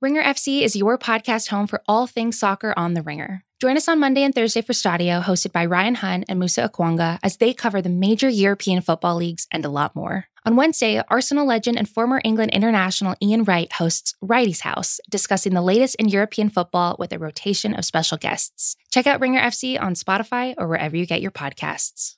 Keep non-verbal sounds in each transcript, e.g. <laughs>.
Ringer FC is your podcast home for all things soccer on the Ringer. Join us on Monday and Thursday for Stadio, hosted by Ryan Hunn and Musa Okwonga, as they cover the major European football leagues and a lot more. On Wednesday, Arsenal legend and former England international Ian Wright hosts Wrighty's House, discussing the latest in European football with a rotation of special guests. Check out Ringer FC on Spotify or wherever you get your podcasts.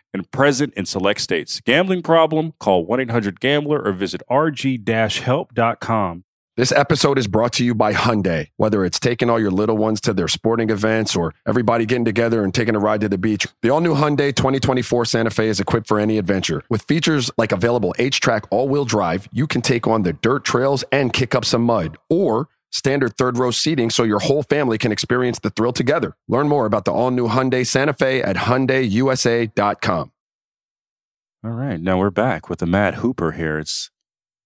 and present in select states. Gambling problem? Call 1-800-GAMBLER or visit rg-help.com. This episode is brought to you by Hyundai. Whether it's taking all your little ones to their sporting events or everybody getting together and taking a ride to the beach, the all-new Hyundai 2024 Santa Fe is equipped for any adventure. With features like available H-Track all-wheel drive, you can take on the dirt trails and kick up some mud. Or standard third row seating so your whole family can experience the thrill together. Learn more about the all new Hyundai Santa Fe at HyundaiUSA.com. All right, now we're back with the Mad Hooper here. It's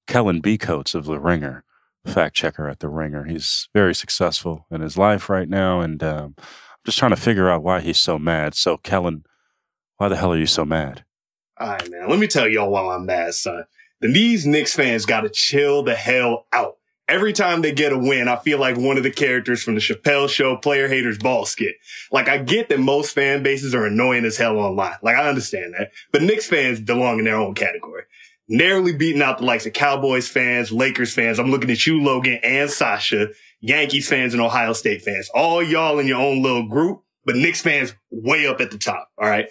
Kellen Becoats of The Ringer, fact checker at The Ringer. He's very successful in his life right now, and um, I'm just trying to figure out why he's so mad. So, Kellen, why the hell are you so mad? All right, man. Let me tell y'all why I'm mad, son. Then these Knicks fans got to chill the hell out every time they get a win, I feel like one of the characters from the Chappelle show player haters ball skit. Like I get that most fan bases are annoying as hell online. Like I understand that, but Knicks fans belong in their own category. Narrowly beating out the likes of Cowboys fans, Lakers fans. I'm looking at you, Logan and Sasha, Yankees fans and Ohio State fans. All y'all in your own little group, but Knicks fans way up at the top. All right.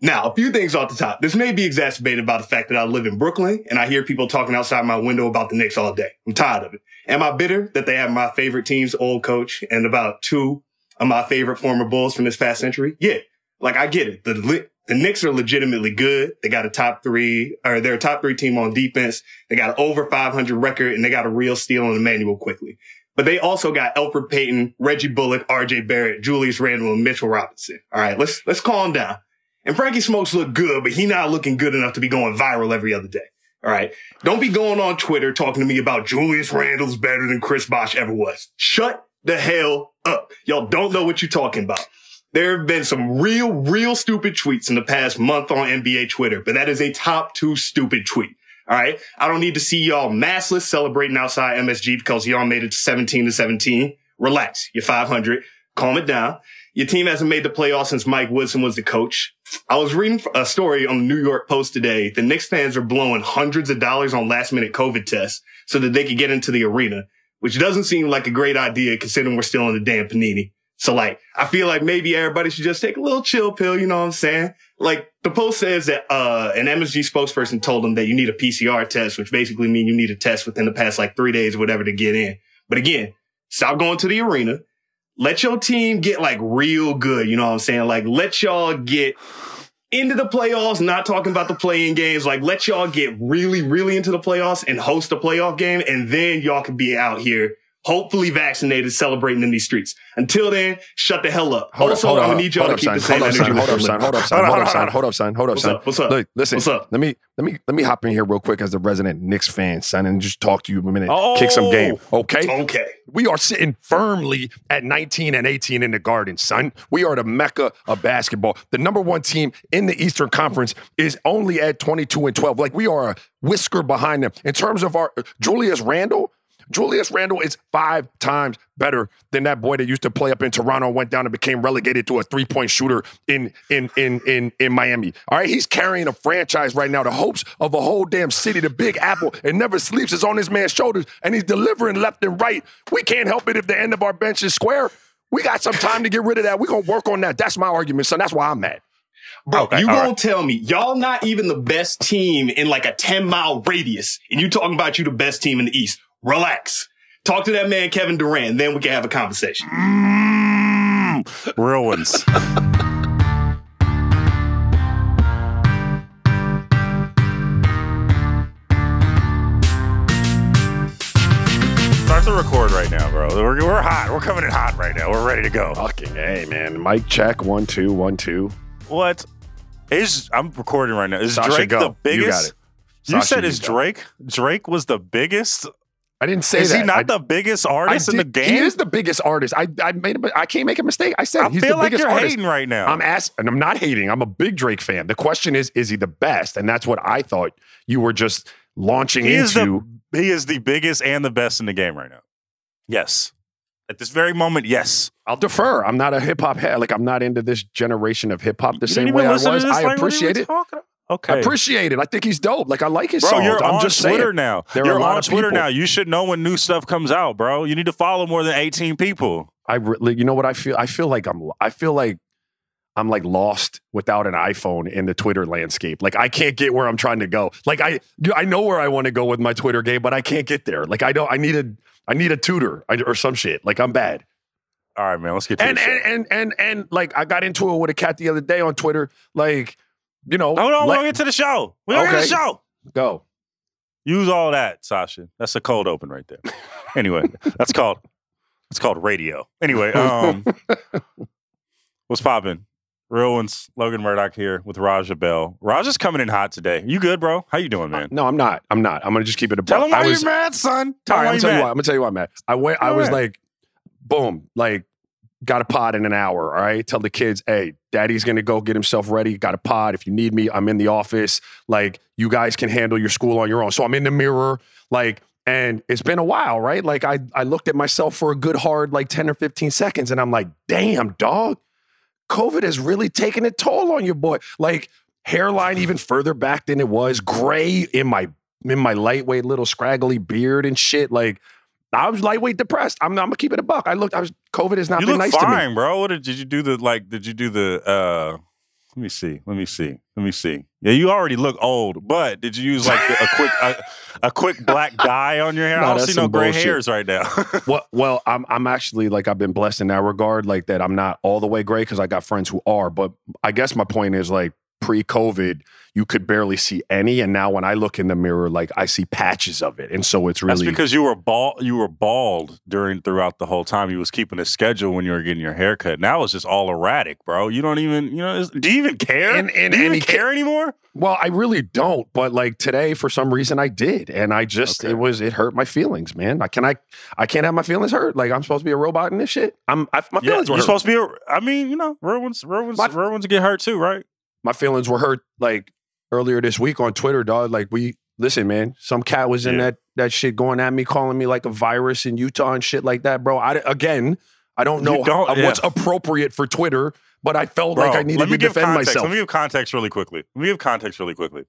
Now, a few things off the top. This may be exacerbated by the fact that I live in Brooklyn and I hear people talking outside my window about the Knicks all day. I'm tired of it. Am I bitter that they have my favorite team's old coach and about two of my favorite former Bulls from this past century? Yeah. Like I get it. The, the Knicks are legitimately good. They got a top three, or they're a top three team on defense. They got an over 500 record and they got a real steal on Immanuel Quickley. But they also got Elfrid Payton, Reggie Bullock, RJ Barrett, Julius Randle, and Mitchell Robinson. All right. Let's, let's calm down. And Frankie Smokes look good, but he not looking good enough to be going viral every other day. All right. Don't be going on Twitter talking to me about Julius Randle's better than Chris Bosh ever was. Shut the hell up. Y'all don't know what you're talking about. There have been some real, real stupid tweets in the past month on NBA Twitter, but that is a top two stupid tweet. All right. I don't need to see y'all massless celebrating outside MSG because y'all made it to 17 to 17. Relax. You're 500. Calm it down. Your team hasn't made the playoffs since Mike Woodson was the coach. I was reading a story on the New York Post today. The Knicks fans are blowing hundreds of dollars on last minute COVID tests so that they could get into the arena, which doesn't seem like a great idea considering we're still in the damn panini. So like, I feel like maybe everybody should just take a little chill pill. You know what I'm saying? Like the post says that, uh, an MSG spokesperson told them that you need a PCR test, which basically means you need a test within the past like three days or whatever to get in. But again, stop going to the arena let your team get like real good. You know what I'm saying? Like let y'all get into the playoffs, not talking about the playing games. Like let y'all get really, really into the playoffs and host a playoff game. And then y'all can be out here hopefully vaccinated, celebrating in these streets. Until then, shut the hell up. Hold also, up, hold I'm gonna need y'all to keep son. the same Hold up, energy. Hold up, son. Hold up, son. Hold up, son. Hold up, son. Hold up, son. What's up? Look, What's up? Let me let me let me hop in here real quick as the resident Knicks fan, son, and just talk to you a minute. Kick some game, oh, okay? Okay. We are sitting firmly at 19 and 18 in the Garden, son. We are the mecca of basketball. The number one team in the Eastern Conference is only at 22 and 12. Like we are a whisker behind them. In terms of our Julius Randle, Julius Randle is five times better than that boy that used to play up in Toronto, went down and became relegated to a three-point shooter in in in in in Miami. All right, he's carrying a franchise right now. The hopes of a whole damn city, the Big Apple, it never sleeps, is on this man's shoulders, and he's delivering left and right. We can't help it if the end of our bench is square. We got some time to get rid of that. We're gonna work on that. That's my argument, son. That's why I'm mad. Bro, Okay, you all gonna right. tell me y'all not even the best team in like a 10 mile radius and you talking about you the best team in the East. Relax. Talk to that man, Kevin Durant, then we can have a conversation. Mm, real ones. <laughs> Start the record right now, bro. We're, we're hot. We're coming in hot right now. We're ready to go. Fucking hey, man. Mic check. One, two, one, two. What is? I'm recording right now. Is Sasha, Drake go. the You biggest? got it. You, said is. Drake? Drake was the biggest. I didn't say is that. he not I- the biggest I artist in the game? He is the biggest artist. I I made a, I can't make a mistake. I said I he's feel the like biggest you're artist. hating right now. I'm asking, and I'm not hating. I'm a big Drake fan. The question is, is he the best? And that's what I thought you were just launching he is into. the he is the biggest and the best in the game right now. Yes, at this very moment, yes. I'll defer. I'm not a hip hop head. Like I'm not into this generation of hip hop the You same way I was. I appreciate it. Talking- I appreciate it. I think he's dope. Like I like his bro, songs. you're I'm on just Twitter saying. now. There you're a lot on of Twitter people. now. You should know when new stuff comes out, bro. You need to follow more than 18 people. I really, you know what I feel? I feel like I'm. I feel like I'm like lost without an iPhone in the Twitter landscape. Like I can't get where I'm trying to go. Like I, I know where I want to go with my Twitter game, but I can't get there. Like I don't. I need a. I need a tutor or some shit. Like I'm bad. All right, man. Let's get to And and and and and like I got into it with a cat the other day on Twitter. Like you know, Hold on, we're gonna get to the show. We're gonna get to the show. go. Use all that, Sasha. That's a cold open right there. Anyway, <laughs> that's called it's called radio. Anyway, um, <laughs> what's popping? Real ones, Logan Murdock here with Raja Bell. Raja's coming in hot today. You good, bro? How you doing, man? No, I'm not. I'm not. I'm gonna just keep it a Tell him why I was, you're mad, son. Tell All right, I'm gonna tell you why. I'm gonna tell you why, Matt. I went. I was like, boom, like got a pod in an hour. All right, tell the kids, hey, daddy's gonna go get himself ready. Got a pod. If you need me, I'm in the office. Like you guys can handle your school on your own. So I'm in the mirror, like. And it's been a while, right? Like I, I looked at myself for a good hard like 10 or 15 seconds and I'm like, damn, dog, COVID has really taken a toll on your boy. Like hairline even further back than it was, gray in my in my lightweight little scraggly beard and shit. Like I was lightweight depressed. I'm, I'm gonna keep it a buck. I looked. I was COVID has not You been nice to me. fine, bro. What did, did you do? The like? Did you do the? uh Let me see. Let me see. Let me see. Yeah, you already look old, but did you use like the, a quick a, a quick black dye on your hair? No, I don't see no gray bullshit. hairs right now. <laughs> Well, well, I'm I'm actually like I've been blessed in that regard, like that I'm not all the way gray because I got friends who are. But I guess my point is like pre-COVID, you could barely see any, and now when I look in the mirror, like I see patches of it, and so it's That's really because you were bald. You were bald during throughout the whole time. You was keeping a schedule when you were getting your hair cut. Now it's just all erratic, bro. You don't even. You know. it's- Do you even care? And- and- do you even care anymore? Well, I really don't, but like today, for some reason, I did, and I just Okay. it was it hurt my feelings, man. I can I I can't have my feelings hurt. Like I'm supposed to be a robot in this shit. I'm I, my Yeah, feelings you're hurt. supposed to be. A, I mean, you know, real ones, real ones, My- real ones get hurt too, right? My feelings were hurt like earlier this week on Twitter, dog. Like we listen, man. Some cat was in Yeah. that that shit going at me, calling me like a virus in Utah and shit like that, bro. I again, I don't know don't- uh, how- yeah. what's appropriate for Twitter, but I felt Bro, like I needed let me to give defend context. myself. Let me give context really quickly. Let me give context really quickly.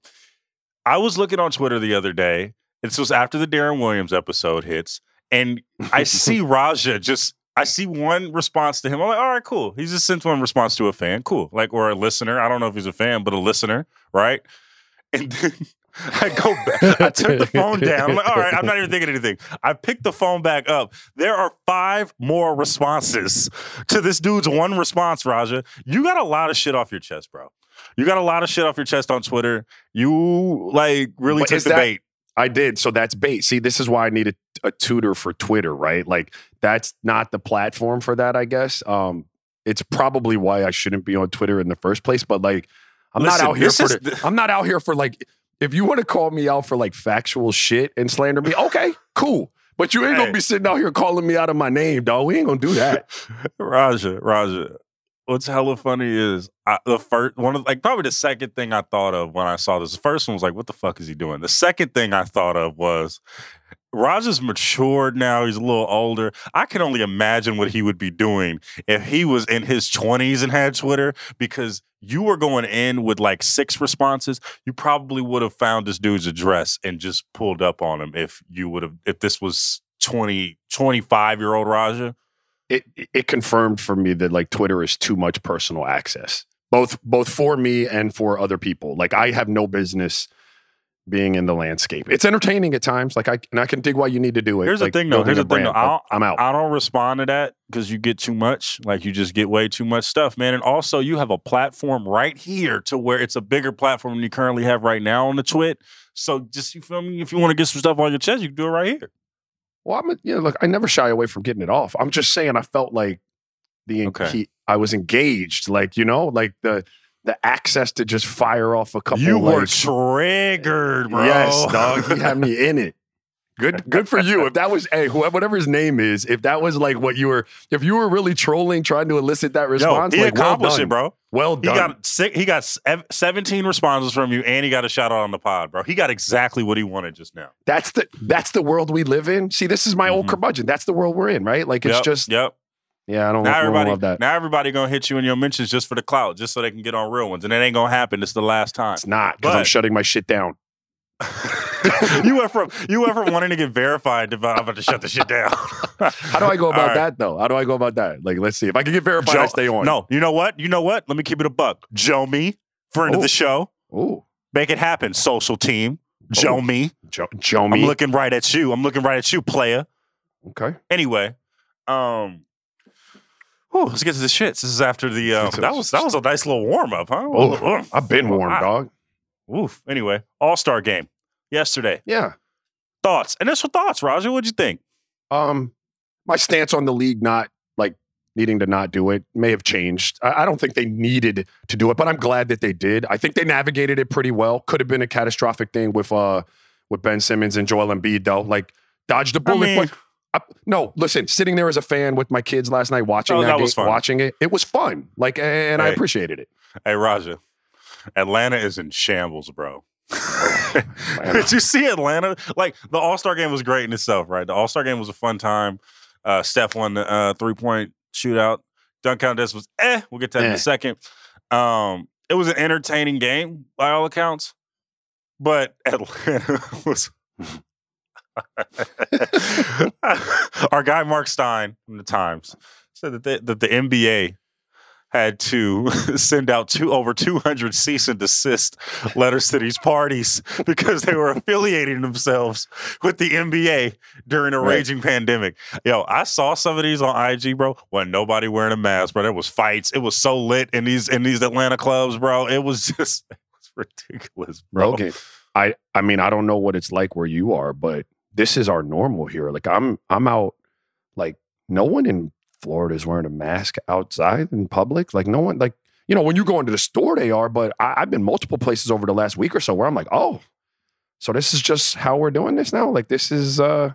I was looking on Twitter the other day. This was after the Deron Williams episode hits, and I <laughs> see Raja just. I see one response to him. I'm like, all right, cool. He just sent one response to a fan, cool, like or a listener. I don't know if he's a fan, but a listener, right? And then <laughs> I go back. I took the phone down. I'm like, all right, I'm not even thinking anything. I picked the phone back up. There are five more responses to this dude's one response, Raja. You got a lot of shit off your chest, bro. You got a lot of shit off your chest on Twitter. You like really But took the that- bait. I did. So that's bait. See, this is why I needed a tutor for Twitter, right? Like that's not the platform for that, I guess. Um, it's probably why I shouldn't be on Twitter in the first place. But like, I'm Listen, not out here for the, the- I'm not out here for like if you want to call me out for like factual shit and slander me, okay, cool. But you ain't Hey. gonna be sitting out here calling me out of my name, dog. We ain't gonna do that. <laughs> Raja, Raja. What's hella funny is I, the first one of like probably the second thing I thought of when I saw this. The first one was like, "What the fuck is he doing?" The second thing I thought of was Raja's matured now. He's a little older. I can only imagine what he would be doing if he was in his twenties and had Twitter because you were going in with like six responses. You probably would have found this dude's address and just pulled up on him if you would have if this was 20 25 year old Raja. It it confirmed for me that like Twitter is too much personal access, both both for me and for other people. Like I have no business being in the landscape. It's entertaining at times. Like I and I can dig why you need to do it. Here's like the thing, though. Here's a the thing, though. I I'm out. I don't respond to that because you get too much. Like you just get way too much stuff, man. And also, you have a platform right here to where it's a bigger platform than you currently have right now on the twit. So just you feel me? If you want to get some stuff on your chest, you can do it right here. Well, I'm a, you know, look, I never shy away from getting it off. I'm just saying I felt like the Okay. I was engaged, like you know, like the the access to just fire off a couple. Of You were like, triggered, bro. Yes, dog. He had me in it. Good, good for you. If that was, hey, whoever, whatever his name is, if that was like what you were, if you were really trolling, trying to elicit that Yo, response, he like, well accomplished done. it, bro. Well done. He got six, he got 17 responses from you, and he got a shout out on the pod, bro. He got exactly what he wanted just now. that's the that's the world we live in. See, this is my old Mhm. curmudgeon. That's the world we're in, right? Like it's Yep, just, yep. Yeah. I don't, Now I don't everybody, love that. now everybody gonna hit you in your mentions just for the clout, just so they can get on real ones, and it ain't gonna happen. It's the last time. It's not because I'm shutting my shit down. <laughs> you went from you went from wanting to get verified to I'm about to shut the shit down. <laughs> How do I go about that though? How do I go about that? Like, let's see if I can get verified. I stay on. No, you know what? You know what? Let me keep it a buck. Joe me, friend of Oh. the show. Oh, Make it happen, social team. Joe Oh. me. Joe, Joe I'm looking right at you. I'm looking right at you, player. okay. Anyway, um, whew, let's get to the shits. This is after the um, that was that was a nice little warm up, huh? Oh, I've been warm, dog. Oof. Anyway, All Star game yesterday. Yeah. Thoughts? Initial thoughts, Raja. What'd you think? Um, my stance on the league not like needing to not do it may have changed. I, I don't think they needed to do it, but I'm glad that they did. I think they navigated it pretty well. Could have been a catastrophic thing with uh with Ben Simmons and Joel Embiid though. Like dodged a I bullet. mean, but I, no, listen. Sitting there as a fan with my kids last night watching Oh, that, that game, was fun. watching it, it was fun. Like, and I appreciated it. hey, Raja, Atlanta is in shambles, bro. <laughs> Did you see Atlanta? Like the All Star game was great in itself, right? The All Star game was a fun time. Uh, Steph won the uh, three point shootout. Dunk contest was eh. We'll get to that in Eh. a second. Um, it was an entertaining game by all accounts, but <laughs> Atlanta was. <laughs> Our guy Marc Stein from the Times said that the, that the NBA had to <laughs> send out two over 200 cease and desist letters to these parties <laughs> because they were affiliating themselves with the NBA during a Right. raging pandemic. Yo, I saw some of these on IG, bro. Wasn't nobody wearing a mask, bro. There was fights. It was so lit in these in these Atlanta clubs, bro. It was just it was ridiculous, bro. Okay. I I mean, I don't know what it's like where you are, but this is our normal here. Like I'm I'm out like no one in Florida is wearing a mask outside in public. Like no one like you know, when you go into the store they are, but I, I've been multiple places over the last week or so where I'm like, oh, so this is just how we're doing this now? Like this is uh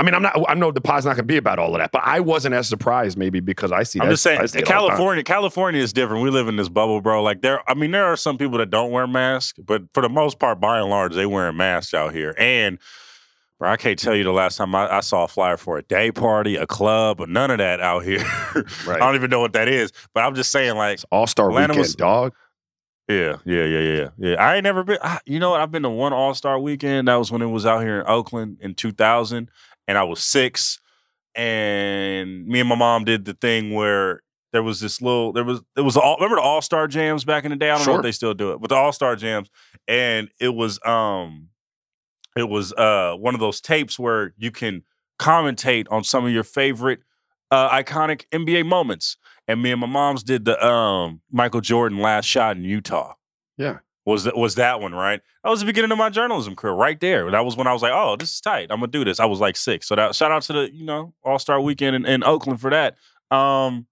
I mean, I'm not. I know the pod's not going to be about all of that, but I wasn't as surprised, maybe because I see. I'm that, just saying, I see it all the time. California, California is different. We live in this bubble, bro. Like there, I mean, there are some people that don't wear masks, but for the most part, by and large, they wearing masks out here. And bro, I can't tell you the last time I, I saw a flyer for a day party, a club, or none of that out here. <laughs> I don't even know what that is. But I'm just saying, like, All Star Weekend, was- dog. yeah, yeah, yeah, yeah, yeah. I ain't never been. I, you know what? I've been to one All Star weekend. That was when it was out here in Oakland in 2000, and I was six. And me and my mom did the thing where there was this little. There was it was all. Remember the All Star jams back in the day? I don't know if they still do it, but the All Star jams, and it was um, it was uh one of those tapes where you can commentate on some of your favorite uh iconic NBA moments. And me and my mom's did the um Michael Jordan last shot in Utah. Yeah. Was that was that one, right? That was the beginning of my journalism career right there. That was when I was like, oh, this is tight. I'm gonna do this. I was like six. So that shout out to the, you know, All-Star weekend in, in Oakland for that. Um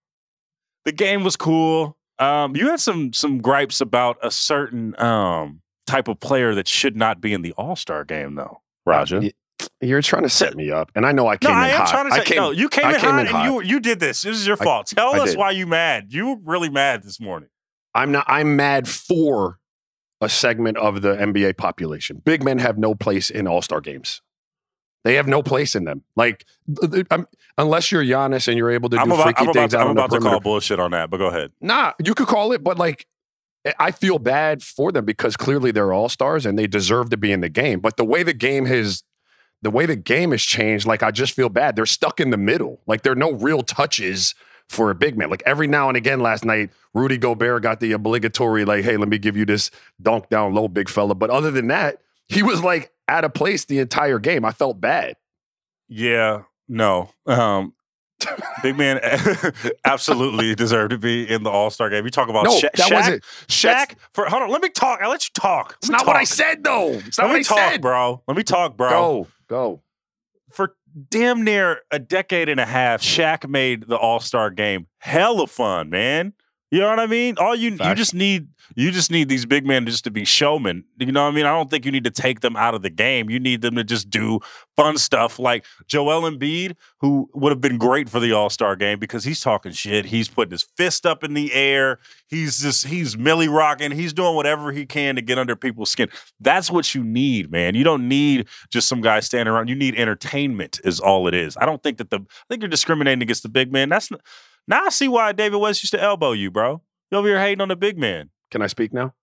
the game was cool. Um, you had some some gripes about a certain um type of player that should not be in the All-Star game though, Raja. You're trying to set me up, and I know I No, came in I am hot. trying to I came, no. You came I in came hot in and you you did this. This is your I- fault. Tell I us did. why you mad. You were really mad this morning. I'm not. I'm mad for a segment of the NBA population. Big men have no place in All Star games. They have no place in them. Like, I'm- unless you're Giannis and you're able to do I'm about, freaky I'm about, things to, out I'm about to call bullshit on that, but go ahead. Nah, you could call it, but like, I feel bad for them because clearly they're all stars and they deserve to be in the game. But the way the game has, the way the game has changed, like I just feel bad. They're stuck in the middle. Like there are no real touches for a big man. Like every now and again, last night, Rudy Gobert got the obligatory like, "Hey, let me give you this dunk down low, big fella." But other than that, he was like out of place the entire game. I felt bad. Yeah, no. Um, big man <laughs> absolutely deserved to be in the All Star game. You talk about No, Sha- that Shaq. wasn't- Shaq. For hold on, let me talk. I let you talk. It's not what I said though. It's not Let what me I talk, said. bro. Let me talk, bro. Go, go. For damn near a decade and a half, Shaq made the All Star game hella fun, man. You know what I mean? All you you just need you just need these big men just to be showmen. You know what I mean? I don't think you need to take them out of the game. You need them to just do fun stuff like Joel Embiid, who would have been great for the All Star game because he's talking shit. He's putting his fist up in the air. He's just he's millie rocking. He's doing whatever he can to get under people's skin. That's what you need, man. You don't need just some guy standing around. You need entertainment, is all it is. I don't think that the I think you're discriminating against the big man. That's not, now I see why David West used to elbow you, bro. You over here hating on the big man. Can I speak now?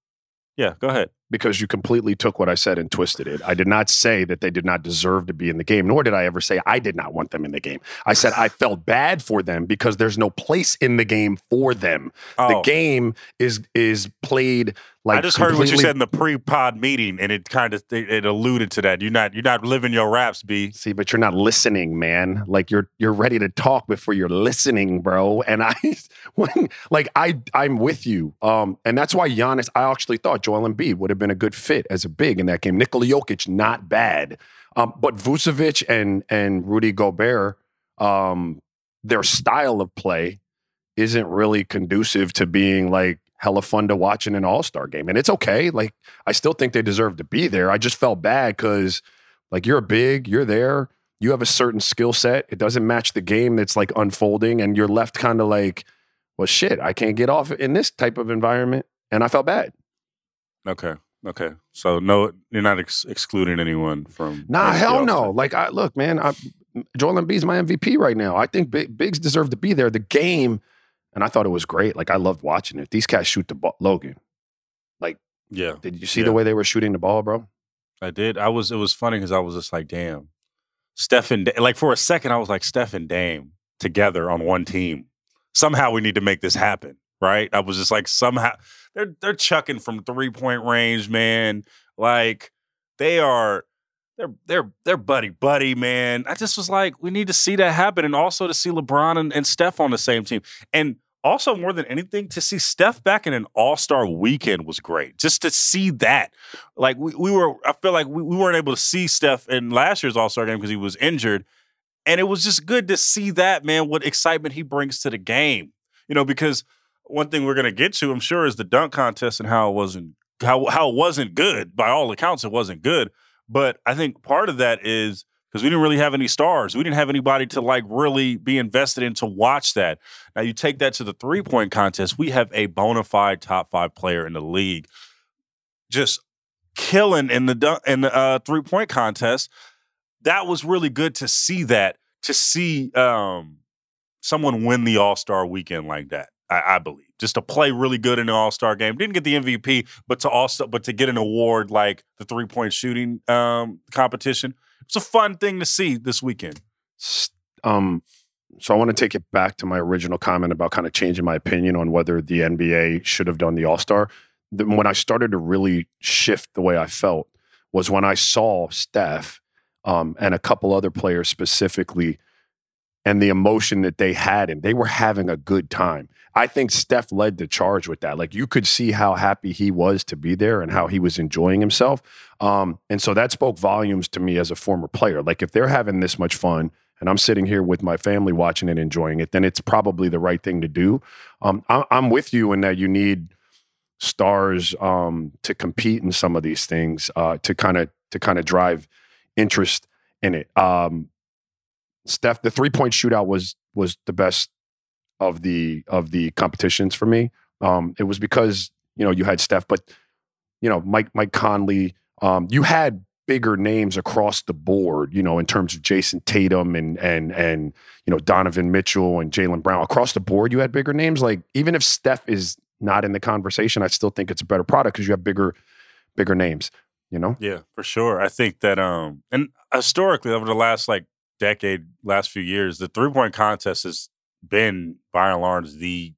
Yeah, go ahead. Because you completely took what I said and twisted it. I did not say that they did not deserve to be in the game, nor did I ever say I did not want them in the game. I said I <sighs> felt bad for them because there's no place in the game for them. The Oh. game is is played like I just heard what you said in the pre-pod meeting, and it kind of it, it alluded to that. You're not you're not living your raps, B. See, but you're not listening, man. Like you're you're ready to talk before you're listening, bro. And I <laughs> when like I I'm with you. Um, and that's why Giannis, I actually thought Joel Embiid would have been a good fit as a big in that game. Nikola Jokic, not bad. Um, but Vucevic and and Rudy Gobert, um, their style of play isn't really conducive to being like hella fun to watch in an all-star game. And it's okay. Like I still think they deserve to be there. I just felt bad because like you're a big, you're there, you have a certain skill set. It doesn't match the game that's like unfolding, and you're left kind of like, well, shit, I can't get off in this type of environment. And I felt bad. Okay, okay. So no, you're not ex- excluding anyone from. Nah, hell no. Like I look, man, I, Joel Embiid's my MVP right now. I think Big, Bigs deserve to be there. The game, and I thought it was great. Like I loved watching it. These cats shoot the ball. Logan, Like, Yeah, did you see Yeah. the way they were shooting the ball, bro? I did. I was. It was funny because I was just like, damn, Steph and like for a second, I was like, Steph and Dame together on one team. Somehow we need to make this happen, right? I was just like, somehow they're they're chucking from three point range, man. Like they are. They're they're they're buddy buddy, man. I just was like, we need to see that happen, and also to see LeBron and, and Steph on the same team, and also more than anything, to see Steph back in an All Star weekend was great. Just to see that, like we, we were, I feel like we, we weren't able to see Steph in last year's All Star game because he was injured, and it was just good to see that man. What excitement he brings to the game, you know, because one thing we're gonna get to, I'm sure, is the dunk contest and how it wasn't how how it wasn't good. By all accounts, it wasn't good. But I think part of that is because we didn't really have any stars. We didn't have anybody to like really be invested in to watch that. Now you take that to the three point contest. We have a bona fide top five player in the league, just killing in the dunk, in the uh, three point contest. That was really good to see that. To see um, someone win the All Star weekend like that. I, I believe just to play really good in an All Star game. Didn't get the MVP, but to also but to get an award like the three point shooting um, competition. It's a fun thing to see this weekend. Um, so I want to take it back to my original comment about kind of changing my opinion on whether the NBA should have done the All Star. When I started to really shift the way I felt was when I saw Steph um, and a couple other players specifically, and the emotion that they had, and they were having a good time. I think Steph led the charge with that. Like you could see how happy he was to be there and how he was enjoying himself. Um, and so that spoke volumes to me as a former player. Like if they're having this much fun and I'm sitting here with my family watching it, enjoying it, then it's probably the right thing to do. Um, I, I'm with you in that you need stars um, to compete in some of these things uh, to kind of to kind of drive interest in it. Um, Steph, the three point shootout was was the best of the of the competitions for me. Um, it was because you know you had Steph, but you know Mike Mike Conley. Um, you had bigger names across the board. You know in terms of Jayson Tatum and and and you know Donovan Mitchell and Jaylen Brown across the board. You had bigger names. Like even if Steph is not in the conversation, I still think it's a better product because you have bigger bigger names. You know. Yeah, for sure. I think that um and historically over the last like decade, last few years, the three point contest has been by and large the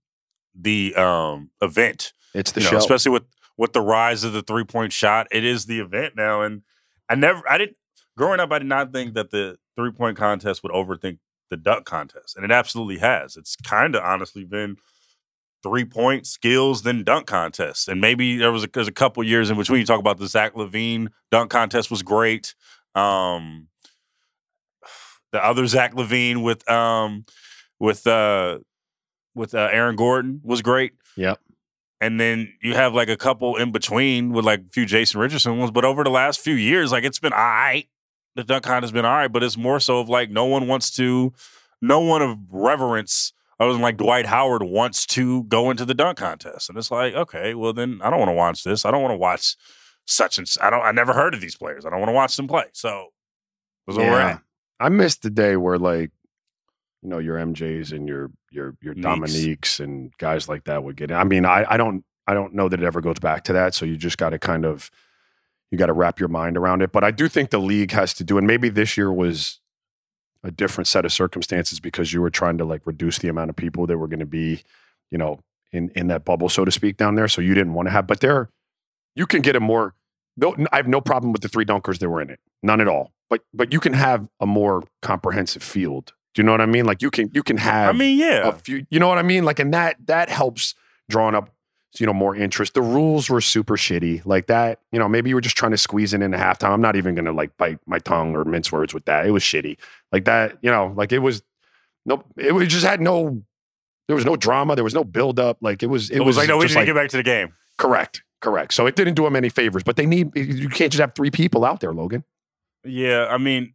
the um event. It's the you know, show. especially with with the rise of the three point shot. It is the event now, and I never, I didn't. Growing up, I did not think that the three point contest would overthink the dunk contest, and it absolutely has. It's kind of honestly been three point skills than dunk contest, and maybe there was a, there's a couple years in between. You talk about the Zach LaVine dunk contest was great. Um, the other Zach LaVine with um with uh with uh, Aaron Gordon was great. Yep. And then you have like a couple in between with like a few Jason Richardson ones, but over the last few years, like it's been all right. The dunk contest has been all right, but it's more so of like no one wants to, no one of reverence other than like Dwight Howard wants to go into the dunk contest. And it's like, okay, well then I don't want to watch this. I don't want to watch such and I don't I never heard of these players. I don't want to watch them play. So that's where we're at. I missed the day where like, you know, your MJs and your your your Neeks. Dominiques and guys like that would get in. I mean, I I don't I don't know that it ever goes back to that. So you just got to kind of you got to wrap your mind around it. But I do think the league has to do, and maybe this year was a different set of circumstances because you were trying to like reduce the amount of people that were going to be, you know, in in that bubble, so to speak, down there. So you didn't want to have, but there, you can get a more. No, I have no problem with the three dunkers that were in it, none at all. But but you can have a more comprehensive field. Do you know what I mean? Like you can you can have I mean, yeah. a few. You know what I mean? Like, and that that helps drawing up, you know, more interest. The rules were super shitty, like that. You know, maybe you were just trying to squeeze it into halftime. I'm not even gonna like bite my tongue or mince words with that. It was shitty, like that. You know, like it was. Nope. It was just had no. There was no drama. There was no build up. Like it was. It, it was like, no, we need just to get back to the game. correct, correct. So it didn't do them any favors. But they need. You can't just have three people out there, Logan. Yeah, I mean,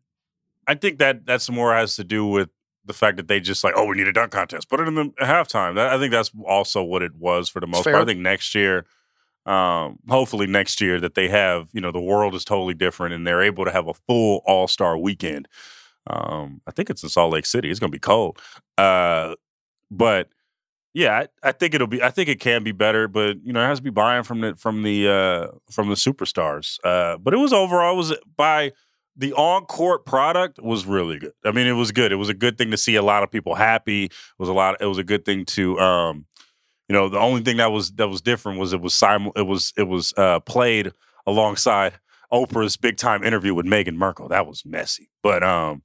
I think that that's more has to do with the fact that they just like, oh, we need a dunk contest. Put it in the halftime. That, I think that's also what it was for the most Fair. part. I think next year, um, hopefully next year that they have, you know, the world is totally different and they're able to have a full All Star weekend. Um, I think it's in Salt Lake City. It's gonna be cold, uh, but yeah, I, I think it'll be. I think it can be better, but you know, it has to be buying from the from the uh, from the superstars. Uh, but it was overall it was by the on court product was really good. I mean, it was good. It was a good thing to see a lot of people happy. It was a lot. It was a good thing to, um, you know, the only thing that was that was different was it was simul- It was it was uh, played alongside Oprah's big time interview with Meghan Markle. That was messy, but um,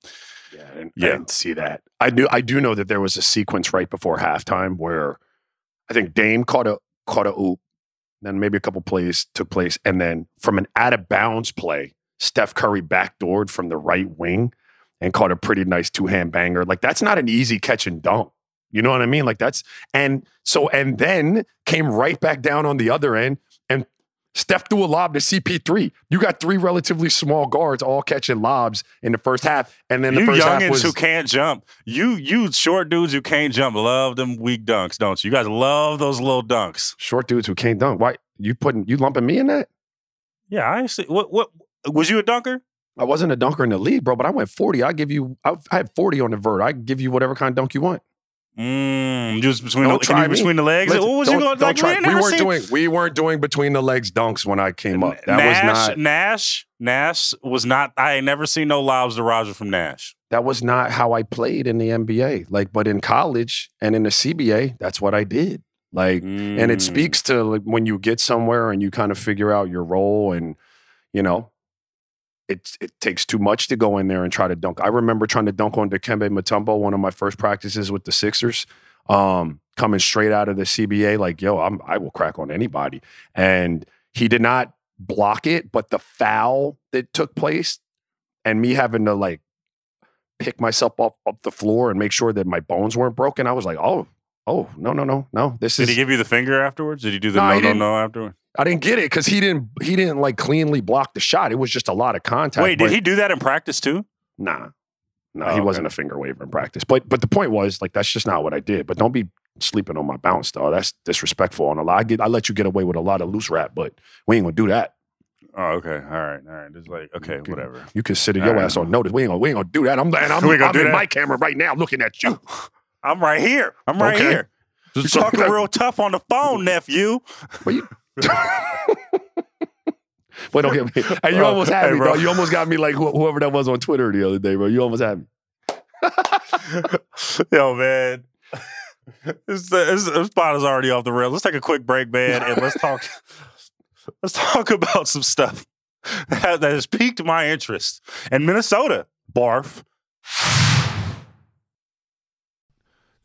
Yeah, I didn't, Yeah. I didn't see that. I do. I do know that there was a sequence right before halftime where I think Dame caught a caught a oop, then maybe a couple plays took place, and then from an out of bounds play, Steph Curry backdoored from the right wing and caught a pretty nice two hand banger. Like that's not an easy catch and dunk. You know what I mean? Like that's and so and then came right back down on the other end and Steph threw a lob to CP3. You got three relatively small guards all catching lobs in the first half, and then the you first half youngins was who can't jump, you you short dudes who can't jump, love them weak dunks, don't you? You guys love those little dunks. short dudes who can't dunk. Why you putting you lumping me in that? Yeah, I see. What what was you a dunker? I wasn't a dunker in the league, bro, but I went 40. I give you I, I had 40 on the vert. I give you whatever kind of dunk you want. Mm, just between Don't the, try can you between the legs. Listen, what was you going to like? try- We, We weren't doing we weren't doing between the legs dunks when I came up. That Nash, was not Nash. Nash was not. I ain't never seen no lobs to Raja from Nash. that was not how I played in the NBA. Like, but in college and in the CBA, that's what I did. Like, and it Mm. speaks to like when you get somewhere and you kind of figure out your role and you know it it takes too much to go in there and try to dunk. I remember trying to dunk on Dikembe Mutombo one of my first practices with the Sixers. Um, coming straight out of the CBA, like yo, I'm I will crack on anybody, and he did not block it, but the foul that took place and me having to like pick myself up up the floor and make sure that my bones weren't broken, I was like, oh, oh, no, no, no, no. This Did is he give you the finger afterwards? Did he do the No, no no no afterwards? I didn't get it because he didn't he didn't like cleanly block the shot. It was just a lot of contact. Wait, did he do that in practice too? Nah. No, Oh, he okay. wasn't a finger waver in practice. But but the point was like that's just not what I did. But don't be sleeping on my bounce though. That's disrespectful on a lot. I get I let you get away with a lot of loose rap, but we ain't gonna do that. Oh, okay. All right. All right. It's like okay, Okay. whatever. You consider your right. ass on notice. We ain't gonna we ain't gonna do that. I'm and <laughs> I'm, I'm in my camera right now looking at you. <laughs> I'm right here. I'm right Okay. here. You're talking real tough on the phone, nephew. But you <laughs> Wait, don't get me. Hey, you Oh, almost had hey, me, bro. bro. You almost got me like wh- whoever that was on Twitter the other day, bro. You almost had me. <laughs> Yo, man. This, this, this spot is already off the rails. Let's take a quick break, man, and let's talk. <laughs> let's talk about some stuff. that has piqued my interest. And Minnesota, barf.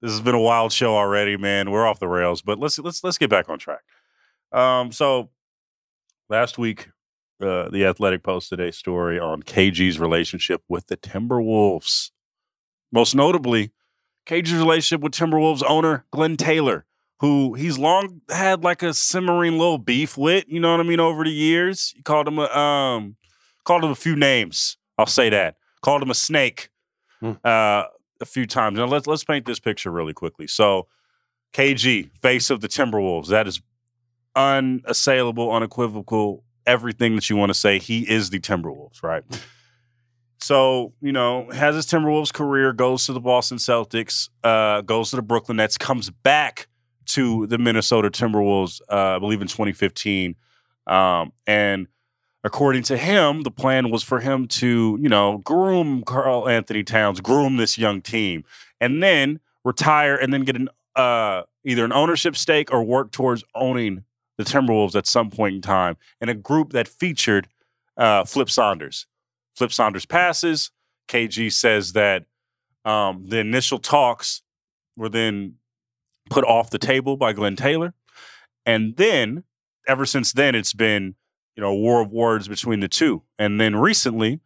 This has been a wild show already, man. We're off the rails, but let's let's let's get back on track. Um, so last week, uh, the Athletic posted a story on KG's relationship with the Timberwolves. Most notably, KG's relationship with Timberwolves owner Glen Taylor, who he's long had like a simmering little beef with. You know what I mean? Over the years, he called him a um, called him a few names. I'll say that. Called him a snake. Hmm. Uh, a few times. Now let's let's paint this picture really quickly. So KG, face of the Timberwolves, that is unassailable, unequivocal, everything that you want to say. He is the Timberwolves, right? So, you know, has his Timberwolves career, goes to the Boston Celtics, uh, goes to the Brooklyn Nets, comes back to the Minnesota Timberwolves, uh, I believe in 2015. Um, and according to him, the plan was for him to, you know, groom Karl-Anthony Towns, groom this young team, and then retire and then get an uh, either an ownership stake or work towards owning the Timberwolves at some point in time. And a group that featured uh, Flip Saunders. Flip Saunders passes. KG says that um, the initial talks were then put off the table by Glen Taylor. And then, ever since then, it's been, you know, war of words between the two. And then recently,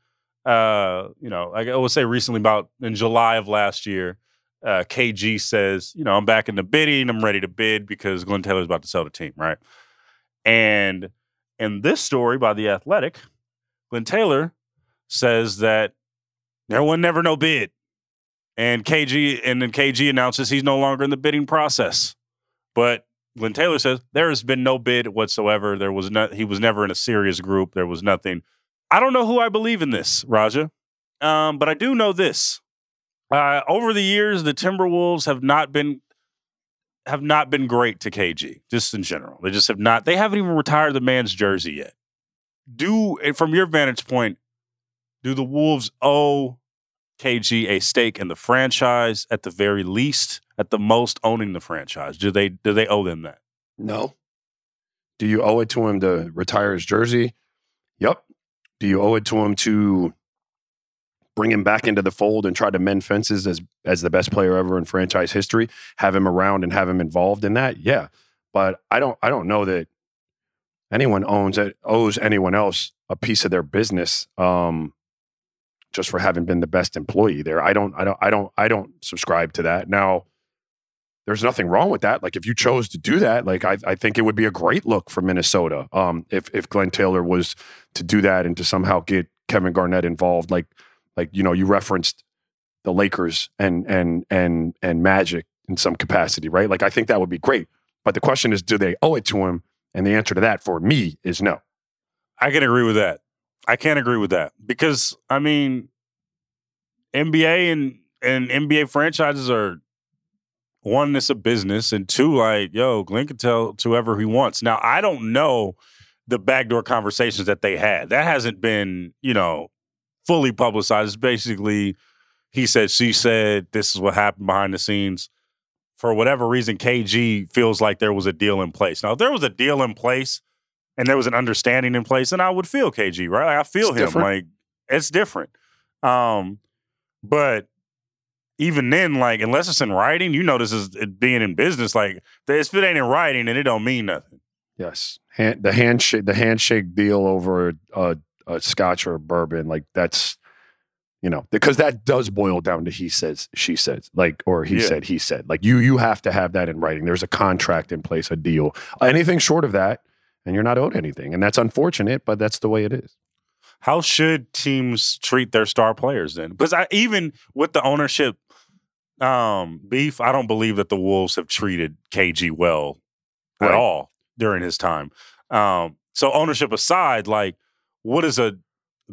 uh, you know, I would say recently, about in July of last year, uh, KG says, you know, I'm back in the bidding. I'm ready to bid because Glen Taylor's about to sell the team, right? And in this story by The Athletic, Glen Taylor says that there was never no bid. And KG and then KG announces he's no longer in the bidding process. But Glen Taylor says there has been no bid whatsoever. There was not he was never in a serious group. There was nothing. I don't know who I believe in this, Raja. Um, but I do know this. Uh, over the years, the Timberwolves have not been have not been great to KG, just in general. They just have not. They haven't even retired the man's jersey yet. Do from your vantage point, do the Wolves owe KG a stake in the franchise at the very least, at the most owning the franchise? Do they do they owe them that? No. Do you owe it to him to retire his jersey? Yep. Do you owe it to him to bring him back into the fold and try to mend fences as as the best player ever in franchise history? Have him around and have him involved in that? Yeah. But I don't I don't know that anyone owns it owes anyone else a piece of their business. Um, just for having been the best employee there. I don't I don't I don't I don't subscribe to that. Now there's nothing wrong with that. Like if you chose to do that, like I, I think it would be a great look for Minnesota. Um, if if Glen Taylor was to do that and to somehow get Kevin Garnett involved, like like you know you referenced the Lakers and and and and Magic in some capacity, right? Like I think that would be great. But the question is, do they owe it to him? And the answer to that for me is no. I can agree with that. I can't agree with that because I mean, NBA and and NBA franchises are one, it's a business, and two, like yo, Glen can tell to whoever he wants. Now, I don't know the backdoor conversations that they had. That hasn't been, you know, fully publicized. It's basically he said, she said, this is what happened behind the scenes. For whatever reason, KG feels like there was a deal in place. Now, if there was a deal in place and there was an understanding in place, then I would feel KG, right? Like, I feel It's him. different. Like it's different. Um, but even then, like unless it's in writing, you know this is it being in business. Like if it ain't in writing, then it don't mean nothing. Yes, Hand, the handshake the handshake deal over a, a scotch or a bourbon, like that's you know because that does boil down to he says she says like or he Yeah. said he said like you you have to have that in writing. There's a contract in place, a deal. Anything short of that, and you're not owed anything, and that's unfortunate, but that's the way it is. How should teams treat their star players then? Because I, even with the ownership um, beef, I don't believe that the Wolves have treated KG well at all during his time. Um, so ownership aside, like what is a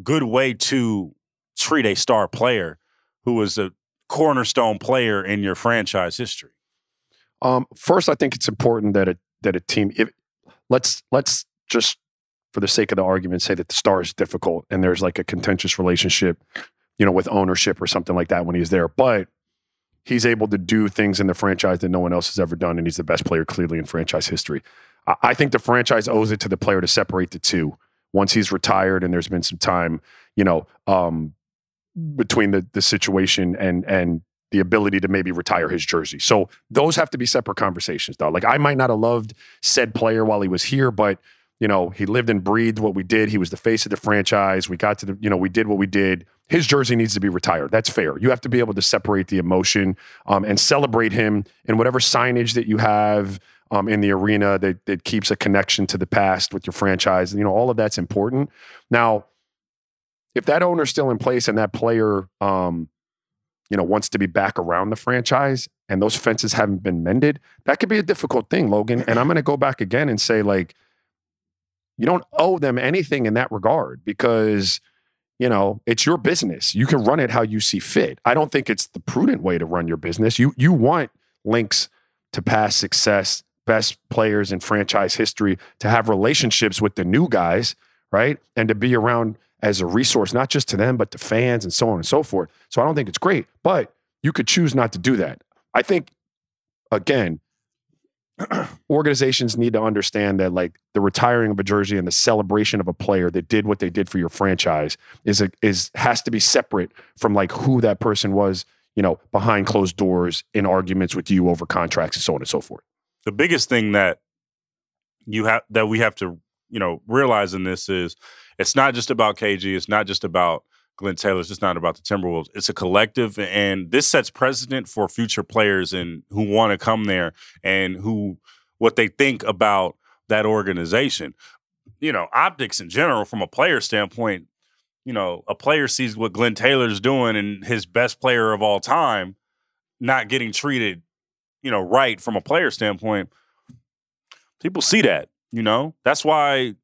good way to treat a star player who is a cornerstone player in your franchise history? Um, first, I think it's important that a that a team. If, let's let's just for the sake of the argument say that the star is difficult and there's like a contentious relationship, you know, with ownership or something like that when he's there. But he's able to do things in the franchise that no one else has ever done, and he's the best player clearly in franchise history. I, think the franchise owes it to the player to separate the two. Once he's retired and there's been some time, you know, um, between the the situation and and the ability to maybe retire his jersey. So those have to be separate conversations, though. Like I might not have loved said player while he was here, but you know, he lived and breathed what we did. He was the face of the franchise. We got to the, you know, we did what we did. His jersey needs to be retired. That's fair. You have to be able to separate the emotion um, and celebrate him in whatever signage that you have um, in the arena that, that keeps a connection to the past with your franchise. You know, all of that's important. Now, if that owner's still in place and that player, um, you know, wants to be back around the franchise and those fences haven't been mended, that could be a difficult thing, Logan. And I'm going to go back again and say, like, you don't owe them anything in that regard because you know it's your business. You can run it how you see fit. I don't think it's the prudent way to run your business. You you want links to past success best players in franchise history to have relationships with the new guys right? And to be around as a resource not just to them but to fans and so on and so forth. So i don't think it's great but you could choose not to do that. I think again organizations need to understand that like the retiring of a jersey and the celebration of a player that did what they did for your franchise is a, is has to be separate from like who that person was, you know, behind closed doors in arguments with you over contracts and so on and so forth. The biggest thing that you have that we have to, you know, realize in this is it's not just about KG, it's not just about Glen Taylor. It's just not about the Timberwolves. It's a collective, and this sets precedent for future players and who want to come there and who what they think about that organization. You know, optics in general, from a player standpoint, you know, a player sees what Glen Taylor's doing and his best player of all time not getting treated, you know, right from a player standpoint. People see that, you know. That's why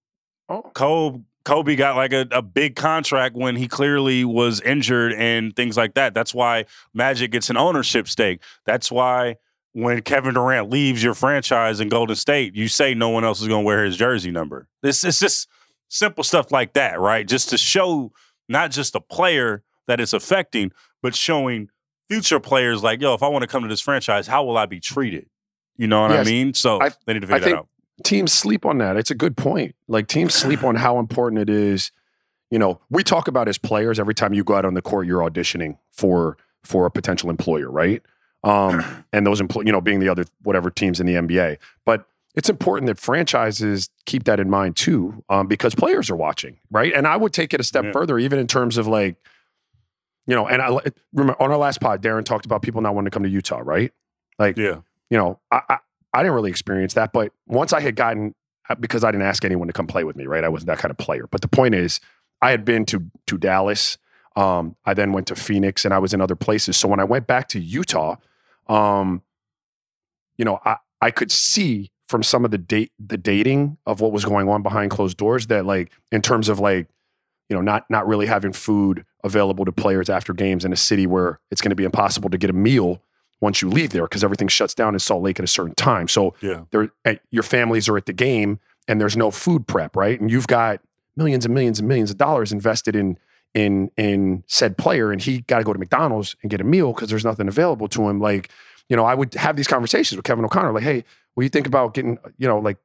oh. Kobe Kobe got like a, a big contract when he clearly was injured and things like that. That's why Magic gets an ownership stake. That's why when Kevin Durant leaves your franchise in Golden State, you say no one else is going to wear his jersey number. This it's just simple stuff like that, right? Just to show not just a player that it's affecting, but showing future players like, yo, if I want to come to this franchise, how will I be treated? You know what yes, I mean? So I, they need to figure I that think, out teams sleep on that. It's a good point. Like teams sleep on how important it is. You know, we talk about as players every time you go out on the court, you're auditioning for for a potential employer, right? Um, <clears throat> and those employ, you know, being the other whatever teams in the NBA. But it's important that franchises keep that in mind too, um, because players are watching, right? And I would take it a step yeah. further, even in terms of like, you know, and I remember on our last pod, Deron talked about people not wanting to come to Utah, right? Like, yeah, you know, I, I didn't really experience that. But once I had gotten, uh, because I didn't ask anyone to come play with me, right? I wasn't that kind of player. But the point is, I had been to to Dallas. Um, I then went to Phoenix, and I was in other places. So when I went back to Utah, um, you know, I I could see from some of the date the dating of what was going on behind closed doors that like in terms of like you know not not really having food available to players after games in a city where it's going to be impossible to get a meal once you leave there because everything shuts down in Salt Lake at a certain time. So yeah. there, eh, your families are at the game and there's no food prep, right? And you've got millions and millions and millions of dollars invested in in in said player, and he got to go to McDonald's and get a meal because there's nothing available to him. Like, you know, I would have these conversations with Kevin O'Connor, like, hey, what do you think about getting, you know, like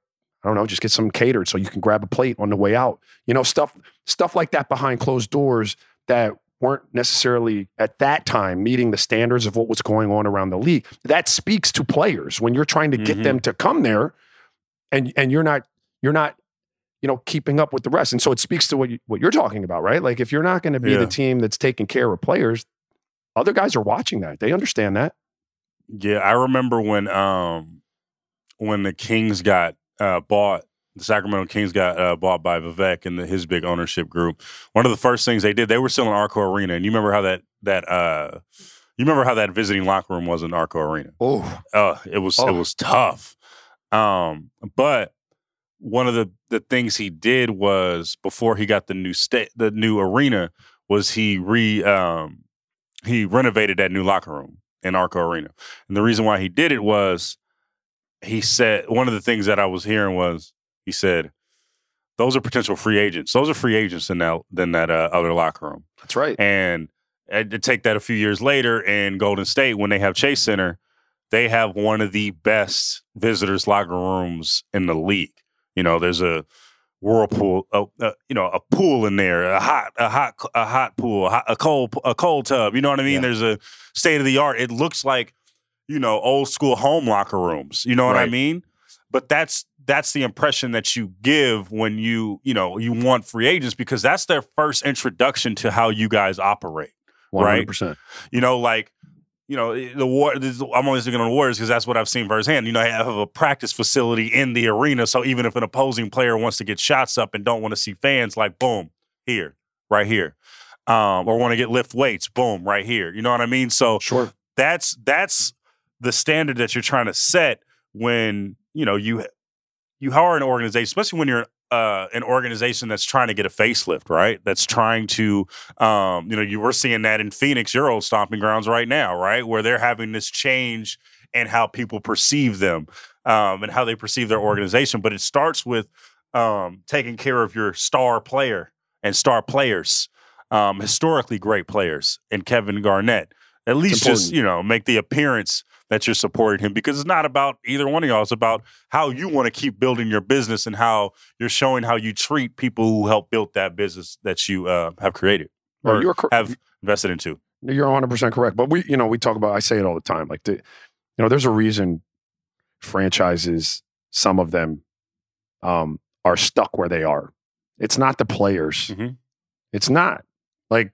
I don't know, just get some catered so you can grab a plate on the way out. You know, stuff stuff like that behind closed doors that weren't necessarily at that time meeting the standards of what was going on around the league. That speaks to players when you're trying to get mm-hmm. them to come there and and you're not you're not you know keeping up with the rest. And so it speaks to what you, what you're talking about, right? Like if you're not going to be yeah. the team that's taking care of players, other guys are watching that. They understand that. Yeah, I remember when um when the Kings got uh, bought the Sacramento Kings got uh, bought by Vivek and the, his big ownership group. One of the first things they did, they were still in Arco Arena, and you remember how that that uh, you remember how that visiting locker room was in Arco Arena. Oh, uh, it was oh. it was tough. Um, but one of the the things he did was before he got the new state the new arena was he re um he renovated that new locker room in Arco Arena. And the reason why he did it was he said one of the things that I was hearing was he said those are potential free agents. Those are free agents in that than that uh, other locker room. That's right. And to take that a few years later in Golden State when they have Chase Center, they have one of the best visitors locker rooms in the league. You know, there's a whirlpool, a, a, you know, a pool in there, a hot, a hot, a hot pool, a, hot, a cold, a cold tub. You know what I mean? Yeah. There's a state of the art. It looks like, you know, old school home locker rooms. You know what right. I mean? But that's that's the impression that you give when you you know you want free agents because that's their first introduction to how you guys operate. 100%. Right? You know, like you know, the war. I'm only speaking on the Warriors because that's what I've seen firsthand. You know, I have a practice facility in the arena, so even if an opposing player wants to get shots up and don't want to see fans, like boom, here, right here, um, or want to get lift weights, boom, right here. You know what I mean? So sure, that's that's the standard that you're trying to set when you know you you hire an organization, especially when you're uh, an organization that's trying to get a facelift, right? That's trying to, um, you know, you were seeing that in Phoenix, your old stomping grounds, right now, right, where they're having this change in how people perceive them um, and how they perceive their organization. But it starts with um, taking care of your star player and star players, um, historically great players, and Kevin Garnett. At least just you know make the appearance that you're supporting him because it's not about either one of y'all. It's about how you want to keep building your business and how you're showing how you treat people who help build that business that you uh, have created or you're cor- have invested into. You're 100 percent correct. But we, you know, we talk about. I say it all the time. Like, the, you know, there's a reason franchises, some of them, um, are stuck where they are. It's not the players. Mm-hmm. It's not like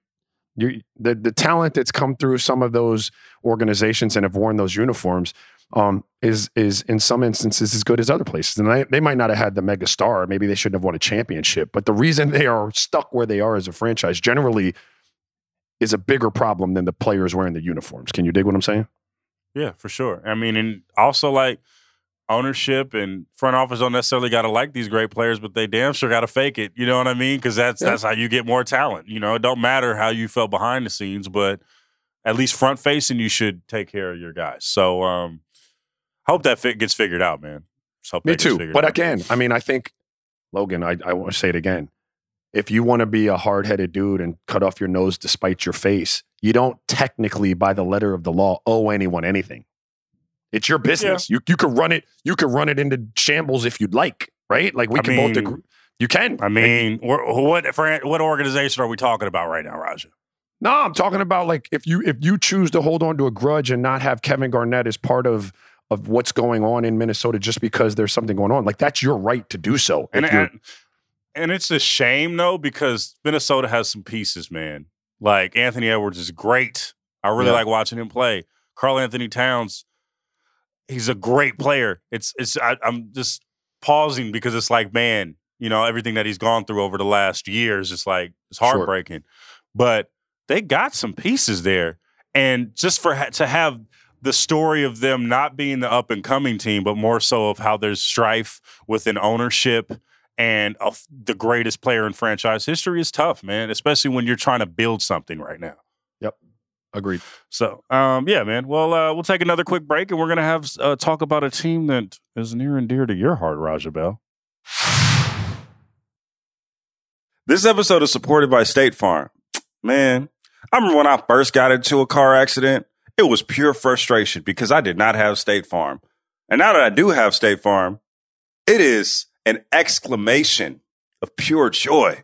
you, the the talent that's come through some of those organizations and have worn those uniforms um, is is in some instances as good as other places. And they, they might not have had the mega star. Maybe they shouldn't have won a championship. But the reason <laughs> they are stuck where they are as a franchise generally is a bigger problem than the players wearing the uniforms. Can you dig what I'm saying? Yeah, for sure. I mean, and also like ownership and front office don't necessarily got to like these great players, but they damn sure got to fake it. You know what I mean? Because that's yeah. that's how you get more talent. You know, it don't matter how you felt behind the scenes, but at least front facing, you should take care of your guys. So, um, hope that fit gets figured out, man. Me too. But out. again, I mean, I think Logan, I, I want to say it again. If you want to be a hard headed dude and cut off your nose despite your face, you don't technically, by the letter of the law, owe anyone anything. It's your business. Yeah. You you could run it. You could run it into shambles if you'd like, right? Like we I can mean, both agree. You can. I mean, what what organization are we talking about right now, Raja? No, I'm talking about like if you if you choose to hold on to a grudge and not have Kevin Garnett as part of of what's going on in Minnesota just because there's something going on, like that's your right to do so. And and, and it's a shame though because Minnesota has some pieces, man. Like Anthony Edwards is great. I really yeah. like watching him play. Karl-Anthony Towns he's a great player. It's it's I, am just pausing because it's like, man, you know, everything that he's gone through over the last years. is just like it's heartbreaking. Sure. But they got some pieces there, and just for to have the story of them not being the up and coming team, but more so of how there's strife within ownership and the greatest player in franchise history is tough, man. Especially when you're trying to build something right now. Agreed. So, um, yeah, man. Well, uh, we'll take another quick break, and we're gonna have uh, talk about a team that is near and dear to your heart, Raja Bell. This episode is supported by State Farm. Man, I remember when I first got into a car accident, it was pure frustration because I did not have State Farm. And now that I do have State Farm, it is an exclamation of pure joy.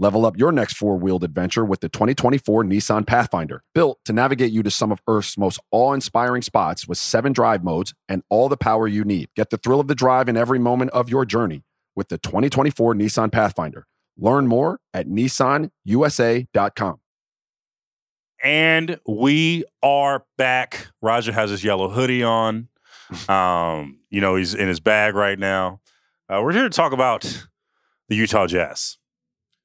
Level up your next four wheeled adventure with the 2024 Nissan Pathfinder, built to navigate you to some of Earth's most awe inspiring spots with seven drive modes and all the power you need. Get the thrill of the drive in every moment of your journey with the 2024 Nissan Pathfinder. Learn more at nissanusa.com. And we are back. Raja has his yellow hoodie on. <laughs> Um, you know, he's in his bag right now. Uh, we're here to talk about the Utah Jazz.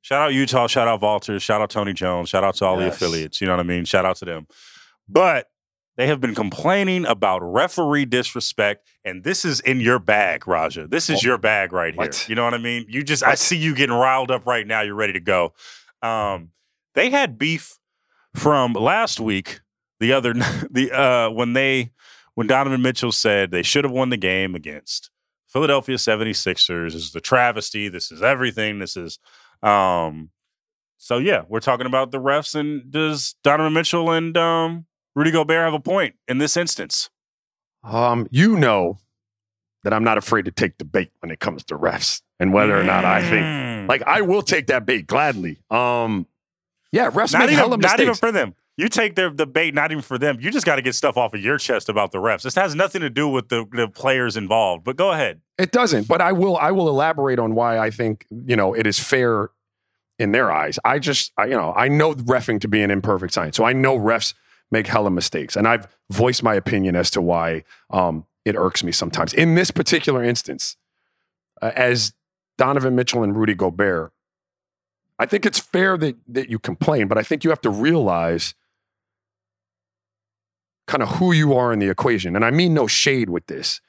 Shout out Utah, shout out Valters, shout out Tony Jones, shout out to all the affiliates. You know what I mean? Shout out to them. But they have been complaining about referee disrespect, and this is in your bag, Raja. This is Oh, your bag right here. what? You know what I mean? You just, I see you getting riled up right now. You're ready to go. Um, they had beef from last week. The other, <laughs> the uh, when they, when Donovan Mitchell said they should have won the game against Philadelphia 76ers. This is the travesty. This is everything. This is, um, so yeah, we're talking about the refs and does Donovan Mitchell and um, Rudy Gobert have a point in this instance? Um, you know that I'm not afraid to take the bait when it comes to refs and whether or not I think Mm. like I will take that bait gladly. Um, yeah, refs not even, hella not even for them. You take their the bait, not even for them. You just got to get stuff off of your chest about the refs. This has nothing to do with the, the players involved. But go ahead. It doesn't, but I will. I will elaborate on why I think you know it is fair in their eyes. I just, I, you know, I know refing to be an imperfect science, so I know refs make hella mistakes, and I've voiced my opinion as to why um, it irks me sometimes. In this particular instance, uh, as Donovan Mitchell and Rudy Gobert, I think it's fair that that you complain, but I think you have to realize kind of who you are in the equation, and I mean no shade with this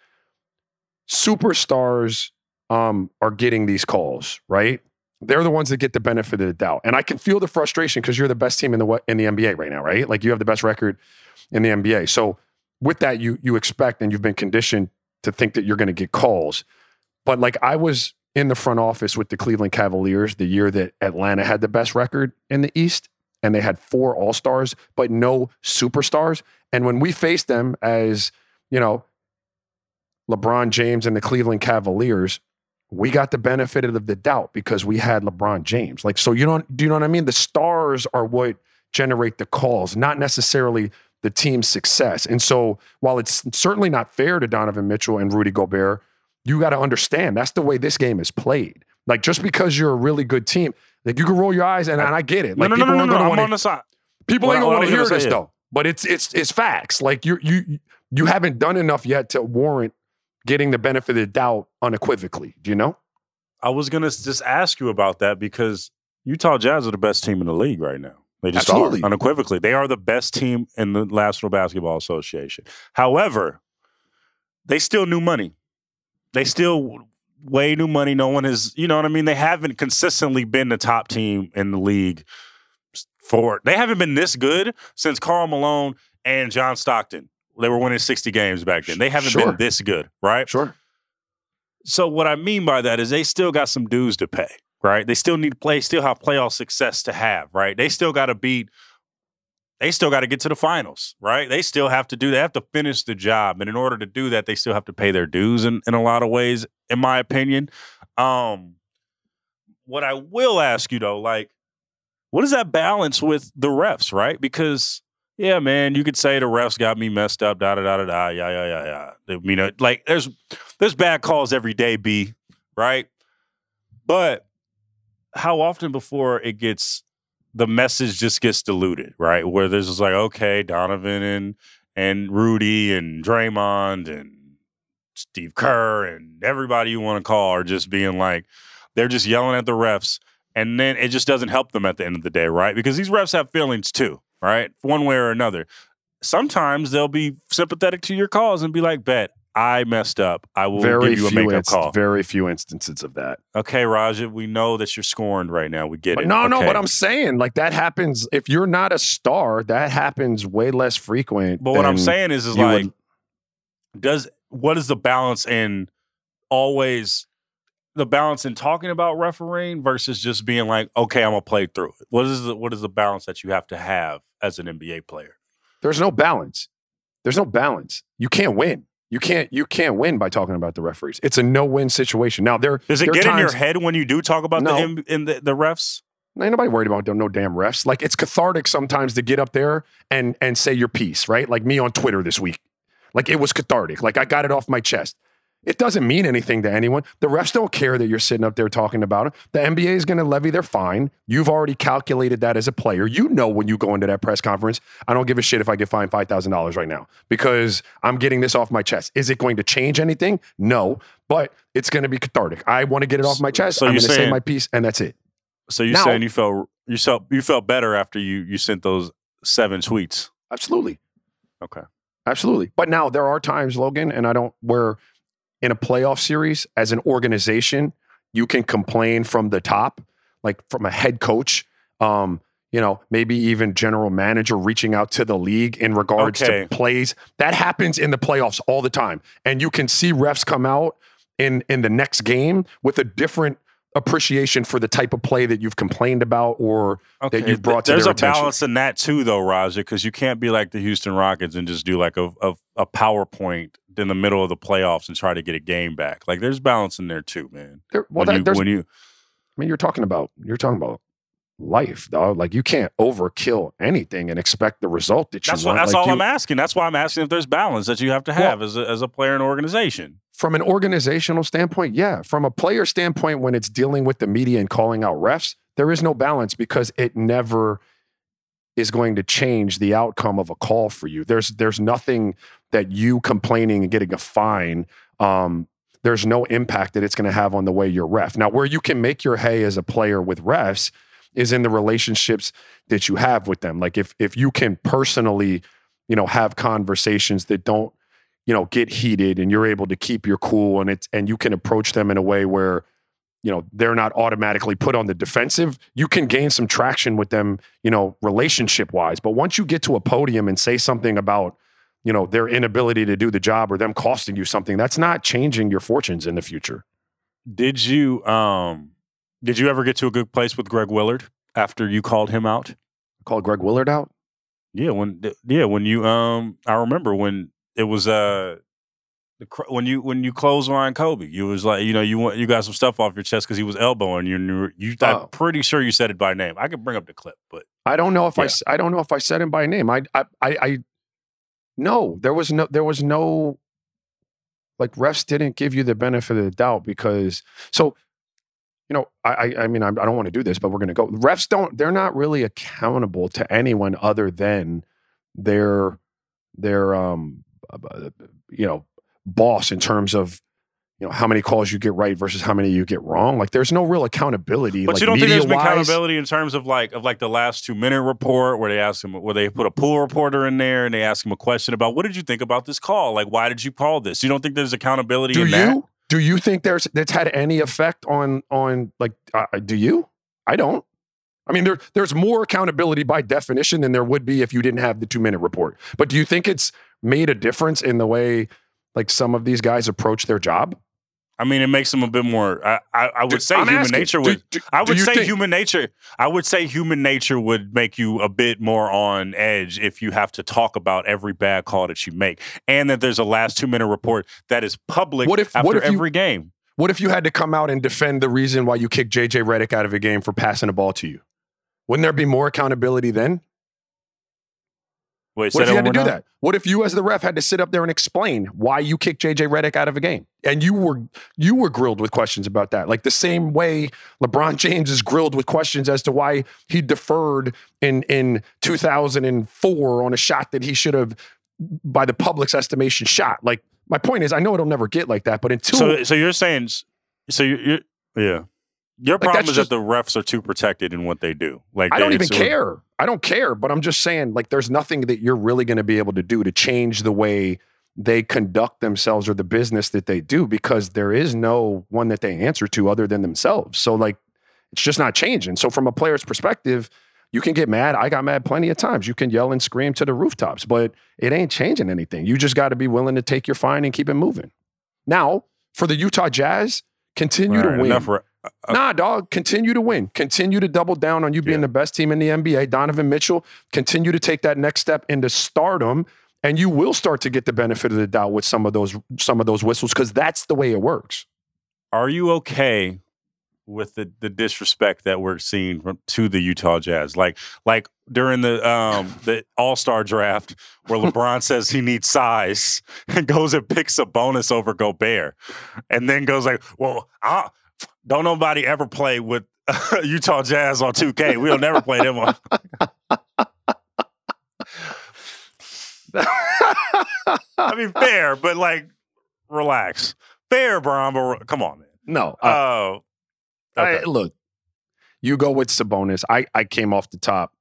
superstars um, are getting these calls, right? They're the ones that get the benefit of the doubt, and I can feel the frustration because you're the best team in the in the NBA right now, right? Like you have the best record in the NBA. So with that, you you expect and you've been conditioned to think that you're going to get calls. But like I was in the front office with the Cleveland Cavaliers the year that Atlanta had the best record in the East, and they had four All Stars, but no superstars. And when we faced them as you know LeBron James and the Cleveland Cavaliers, we got the benefit of the doubt because we had LeBron James. Like, so you don't, do you know what I mean? The stars are what generate the calls, not necessarily the team's success. And so while it's certainly not fair to Donovan Mitchell and Rudy Gobert, you got to understand that's the way this game is played. Like, just because you're a really good team, like you can roll your eyes and, and I get it. Like, no, no, no, people no, aren't no. gonna I'm wanna- on the side. People What ain't gonna want to hear this is- though. But it's it's it's facts. Like you you you haven't done enough yet to warrant getting the benefit of the doubt unequivocally. Do you know? I was gonna just ask you about that because Utah Jazz are the best team in the league right now. They just Absolutely. are unequivocally. They are the best team in the National Basketball Association. However, they still new money. They still way new money. No one has, you know what I mean. They haven't consistently been the top team in the league for. They haven't been this good since Karl Malone and John Stockton. They were winning sixty games back then. They haven't Sure. been this good, right? Sure. So what I mean by that is they still got some dues to pay, right? They still need to play, still have playoff success to have, right? They still got to beat, they still got to get to the finals, right? They still have to do, they have to finish the job. And in order to do that, they still have to pay their dues in, in a lot of ways, in my opinion. Um, what I will ask you though, like, what is that balance with the refs, right? Because yeah, man, you could say the refs got me messed up, da da da da da, yeah, yeah, yeah, yeah. I mean, like there's there's bad calls every day, B, right? But how often before it gets the message just gets diluted, right? Where there's just like, okay, Donovan and and Rudy and Draymond and Steve Kerr and everybody you want to call are just being like, they're just yelling at the refs. And then it just doesn't help them at the end of the day, right? Because these refs have feelings too, right? One way or another. Sometimes they'll be sympathetic to your calls and be like, bet, I messed up. I will very give you a few makeup inst- call. very few instances of that. Okay, Raja, we know that you're scorned right now. We get But it. no, no, Okay. but I'm saying like that happens if you're not a star, that happens way less frequent. But what I'm saying is, is like, would- does what is the balance in always the balance in talking about refereeing versus just being like, okay, I'm gonna play through it. What is the what is the balance that you have to have as an NBA player? there's no balance. There's no balance. You can't win. You can't you can't win by talking about the referees. It's a no-win situation. Now there Does it there get in your head when you do talk about No. the in the, the refs? Ain't nobody worried about no damn refs. Like it's cathartic sometimes to get up there and and say your piece, right? Like me on Twitter this week. Like it was cathartic. Like I got it off my chest. It doesn't mean anything to anyone. The refs don't care that you're sitting up there talking about it. The NBA is going to levy their fine. You've already calculated that as a player. You know when you go into that press conference, I don't give a shit if I get fined $5,000 right now because I'm getting this off my chest. Is it going to change anything? No, but it's going to be cathartic. I want to get it off my chest. So I'm going to say my piece and that's it. So you're Now- saying you felt you felt you felt better after you you sent those seven tweets. Absolutely. Okay. Absolutely. But now there are times, Logan, and I don't, where in a playoff series as an organization, you can complain from the top, like from a head coach, um, you know, maybe even general manager reaching out to the league in regards Okay. to plays. That happens in the playoffs all the time. And you can see refs come out in in the next game with a different appreciation for the type of play that you've complained about or Okay. you've brought to There's a attention. balance in that too, though, Raja, because you can't be like the Houston Rockets and just do like a, a a PowerPoint in the middle of the playoffs and try to get a game back. Like there's balance in there too, man. There- well, when, that, you, there's when you I mean, you're talking about you're talking about life, dog. Like you can't overkill anything and expect the result that you that's what, want. that's Like, all you- I'm asking. That's why I'm asking if there's balance that you have to have as a, as a player and organization. From an organizational standpoint, yeah. From a player standpoint, when it's dealing with the media and calling out refs, there is no balance because it never is going to change the outcome of a call for you. There's there's nothing that you complaining and getting a fine. Um, there's no impact that it's going to have on the way you're ref. Now, where you can make your hay as a player with refs is in the relationships that you have with them. Like if if you can personally, you know, have conversations that don't, you know, get heated and you're able to keep your cool and it's and you can approach them in a way where you know they're not automatically put on the defensive you can gain some traction with them you know relationship wise but once you get to a podium and say something about you know their inability to do the job or them costing you something that's not changing your fortunes in the future Did you um did you ever get to a good place with Greg Willard after you called him out? Called greg willard out Yeah, when yeah, when you um I remember when it was uh the, when you when you closed Kobe, you was like you know you want you got some stuff off your chest because he was elbowing you. And you, you Oh. I'm pretty sure you said it by name. I could bring up the clip, but i don't know if i I don't know if i said him by name i i i, I no there was no there was no like refs didn't give you the benefit of the doubt because so you know i i, mean I, I don't want to do this but we're going to go refs don't they're not really accountable to anyone other than their their um uh, you know boss in terms of you know how many calls you get right versus how many you get wrong like there's no real accountability but like you don't think there's been accountability in terms of like of like the last two minute report where they ask him where they put a pool reporter in there and they ask him a question about what did you think about this call? Like why did you call this? You don't think there's accountability do in you that? do you think there's that's had any effect on on like uh, do you i don't i mean there there's more accountability by definition than there would be if you didn't have the two minute report but do you think it's made a difference in the way like some of these guys approach their job I mean, it makes them a bit more. I I, I would Dude, say I'm human asking, nature would. do- I would say think- human nature. I would say human nature would make you a bit more on edge if you have to talk about every bad call that you make, and that there's a last two minute report that is public What if- after what if you- every game. what if you had to come out and defend the reason why you kicked jj Redick out of a game for passing a ball to you wouldn't there be more accountability then Wait, What if you had to do that? What if you, as the ref, had to sit up there and explain why you kicked JJ Redick out of a game, and you were you were grilled with questions about that, like the same way LeBron <laughs> James is grilled with questions as to why he deferred in in 2004 on a shot that he should have, by the public's estimation, shot. Like my point is, I know it'll never get like that, but until So, so you're saying, so you're, you're yeah. Your problem is just- that the refs are too protected in what they do. Like I don't even care. I don't care, but I'm just saying, like, there's nothing that you're really going to be able to do to change the way they conduct themselves or the business that they do because there is no one that they answer to other than themselves. So, like, it's just not changing. So, from a player's perspective, you can get mad. I got mad plenty of times. You can yell and scream to the rooftops, but it ain't changing anything. You just got to be willing to take your fine and keep it moving. Now, for the Utah Jazz, continue All to win. enough re- uh, Nah, dog. Continue to win. Continue to double down on you being Yeah. the best team in the NBA. Donovan Mitchell, continue to take that next step into stardom, and you will start to get the benefit of the doubt with some of those some of those whistles because that's the way it works. Are you okay with the, the disrespect that we're seeing from, to the Utah Jazz. Like like during the um the All Star draft where LeBron <laughs> says he needs size and goes and picks Sabonis over Gobert, and then goes like, "Well, I, don't nobody ever play with <laughs> Utah Jazz on 2K. We'll never play them on." <laughs> I mean, fair, but like, relax. Fair, Bron, but come on, man. No. Oh, Uh, okay. I- look, you go with Sabonis. I, I came off the top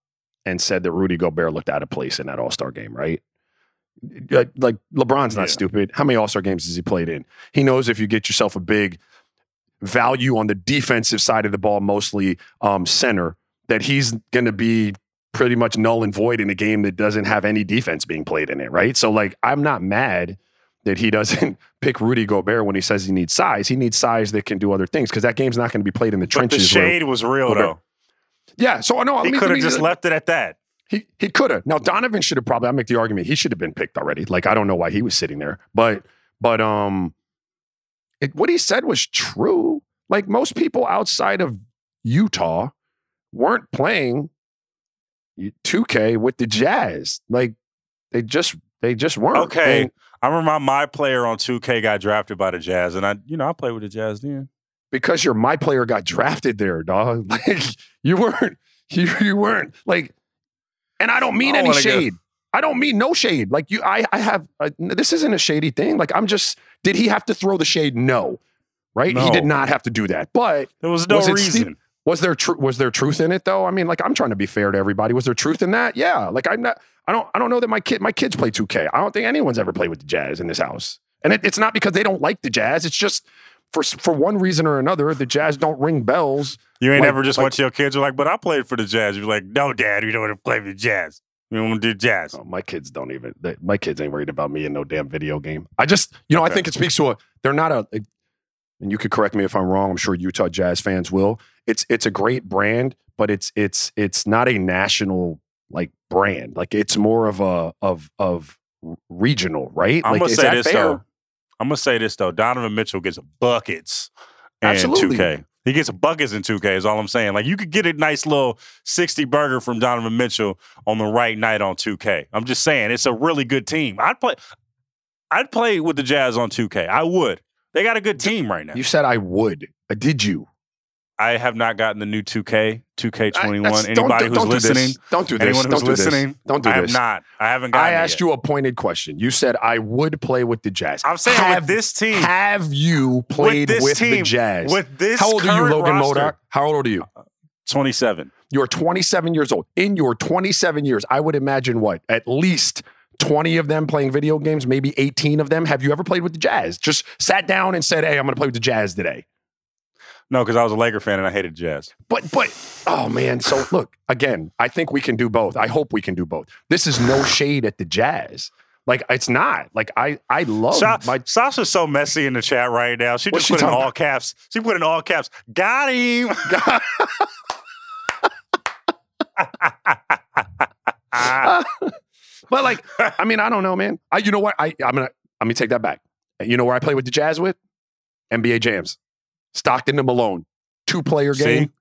and said that Rudy Gobert looked out of place in that All Star game, right? Like LeBron's not Yeah. stupid. How many All Star games has he played in? He knows if you get yourself a big value on the defensive side of the ball, mostly um, center, that he's going to be pretty much null and void in a game that doesn't have any defense being played in it, right? So, like, I'm not mad that he doesn't <laughs> pick Rudy Gobert when he says he needs size. He needs size that can do other things because that game's not going to be played in the but the trenches. where- shade was real Gobert- though. yeah. So I know. He could have just left it at that. He he could have. Now Donovan should have probably. I make the argument he should have been picked already. Like I don't know why he was sitting there, but but um, it, what he said was true. Like most people outside of Utah weren't playing 2K with the Jazz. Like they just they just weren't. Okay. And I remember my player on 2K got drafted by the Jazz, and I, you know, I played with the Jazz then. because your my player got drafted there, dog. <laughs> Like you weren't, <laughs> you, you weren't like, and I don't mean I any wanna go- shade. I don't mean no shade. Like you, I, I have. Uh, this isn't a shady thing. Like I'm just. Did he have to throw the shade? No, right? He did not have to do that. But There was no Was reason. Was there tr- was there truth in it though? I mean, like I'm trying to be fair to everybody. Was there truth in that? Yeah. Like I'm not. I don't. I don't know that my kid my kids play 2K. I don't think anyone's ever played with the Jazz in this house. And it, it's not because they don't like the Jazz. It's just for for one reason or another, the Jazz don't ring bells. You ain't Like- ever just like- to your kids. You're like, but I played for the Jazz. You're like, no, Dad, we don't want to play for the Jazz. We don't want to do Jazz. Oh, my kids don't even. They, my kids ain't worried about me in no damn video game. I just, you know, I think it speaks to a. They're not a. a- and you could correct me if I'm wrong. I'm sure Utah Jazz fans will. It's it's a great brand, but it's it's it's not a national like brand. Like it's more of a of of regional, right? I'm like, gonna is say that this fair? though. I'm gonna say this though. Donovan Mitchell gets buckets in 2K. He gets buckets in 2K. Is all I'm saying. Like you could get a nice little 60 burger from Donovan Mitchell on the right night on 2K. I'm just saying it's a really good team. I'd play. I'd play with the Jazz on 2K. I would. They got a good team right now. You said I would. Uh, Did you? I have not gotten the new 2K, 2K21. That's- Anybody who's listening, Don't do this. anyone who's listening, don't do This. Don't do I have not. I haven't gotten I asked you a pointed question. You said I would play with the Jazz. I'm saying have, with this team, Have you played this with, the Jazz? with this How old are you, Logan roster, Murdock? How old are you? Uh, 27. You're 27 years old. In your 27 years, I would imagine what? At least 20 of them playing video games, maybe 18 of them. Have you ever played with the Jazz? Just sat down and said, "Hey, I'm going to play with the Jazz today." No, because I was a Laker fan and I hated Jazz. But but oh man, so <laughs> look, again, I think we can do both. I hope we can do both. This is no shade at the Jazz. Like it's not. Like I I love Sa- my Sasha's so messy in the chat right now. She just she put in all caps. She put in all caps. Got him. <laughs> but like, I mean, I don't know, man. I, you know what? I, I'm gonna let me take that back. You know where I play with the Jazz with? NBA Jams, Stockton to Malone, two player See? game.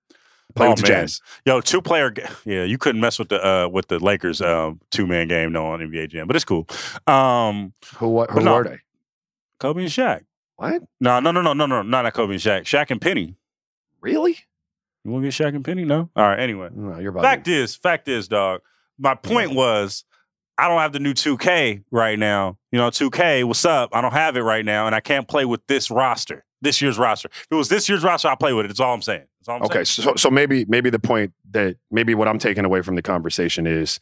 Play Oh, with the man. Jazz. Yo, two player. ga- Yeah, you couldn't mess with the uh with the Lakers um two man game no on NBA Jam, but it's cool. Um, Who what? Who no. were they? Kobe and Shaq. What? No, no, no, no, no, no, not Kobe and Shaq. Shaq and Penny. Really? You want to get Shaq and Penny? No. All right. Anyway, No, you're about fact is, fact is, dog. My point <laughs> was, I don't have the new 2K right now. You know, 2K, what's up? I don't have it right now, and I can't play with this roster, this year's roster. If it was this year's roster, I'll play with it. That's all I'm saying. All I'm Okay, saying. so so maybe maybe the point that maybe what I'm taking away from the conversation is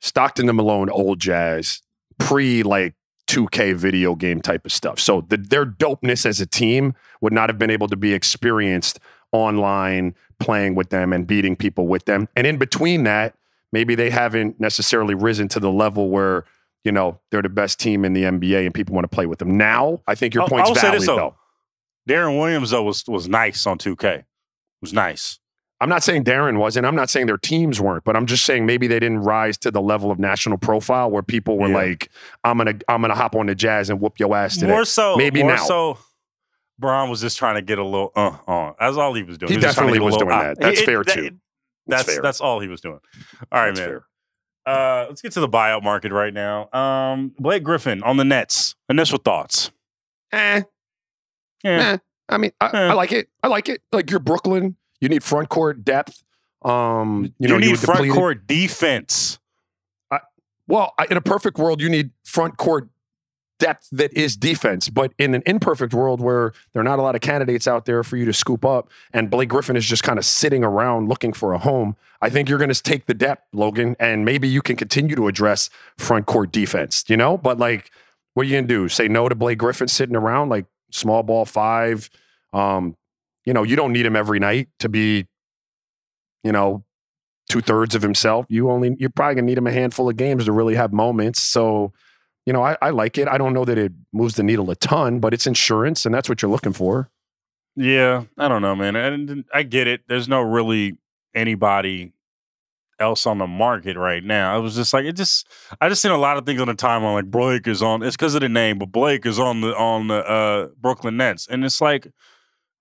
Stockton to Malone, old jazz, pre like 2K video game type of stuff. So the, their dopeness as a team would not have been able to be experienced online, playing with them and beating people with them. And in between that, maybe they haven't necessarily risen to the level where you know they're the best team in the NBA and people want to play with them. Now, I think your I'll- point's I'll say valid though. Deron Williams though was was nice on 2K. Was nice. I'm not saying Darren wasn't. I'm not saying their teams weren't, but I'm just saying maybe they didn't rise to the level of national profile where people were Yeah. like, "I'm gonna, I'm gonna hop on the Jazz and whoop your ass today." More so, Maybe more now. so, Bron was just trying to get a little uh on. That's all he was doing. He was trying to definitely was doing that. That's It- fair, that- too. That's fair. that's all he was doing. All right, That's man. Uh, let's get to the buyout market right now. Um, Blake Griffin on the Nets. Initial thoughts. Eh, Yeah. eh. I mean, I, Eh. I like it. I like it. Like you're Brooklyn. You need front court depth. Um, you You, know, need were front depleted. court defense. Well, I- in a perfect world, you need front court depth that is defense. But in an imperfect world where there are not a lot of candidates out there for you to scoop up, and Blake Griffin is just kind of sitting around looking for a home, I think you're going to take the depth, Logan, and maybe you can continue to address front court defense. You know, but like, what are you going to do? Say no to Blake Griffin sitting around like small ball five? Um, you know, you don't need him every night to be, you know, two thirds of himself. You only you're probably gonna need him a handful of games to really have moments. So, you know, I, I like it. I don't know that it moves the needle a ton, but it's insurance, and that's what you're looking for. Yeah, I don't know, man. And I get it. There's no really anybody else on the market right now. It was just like it just I just seen a lot of things on the timeline like Blake is on it's because of the name, but Blake is on the on the uh Brooklyn Nets. And it's like,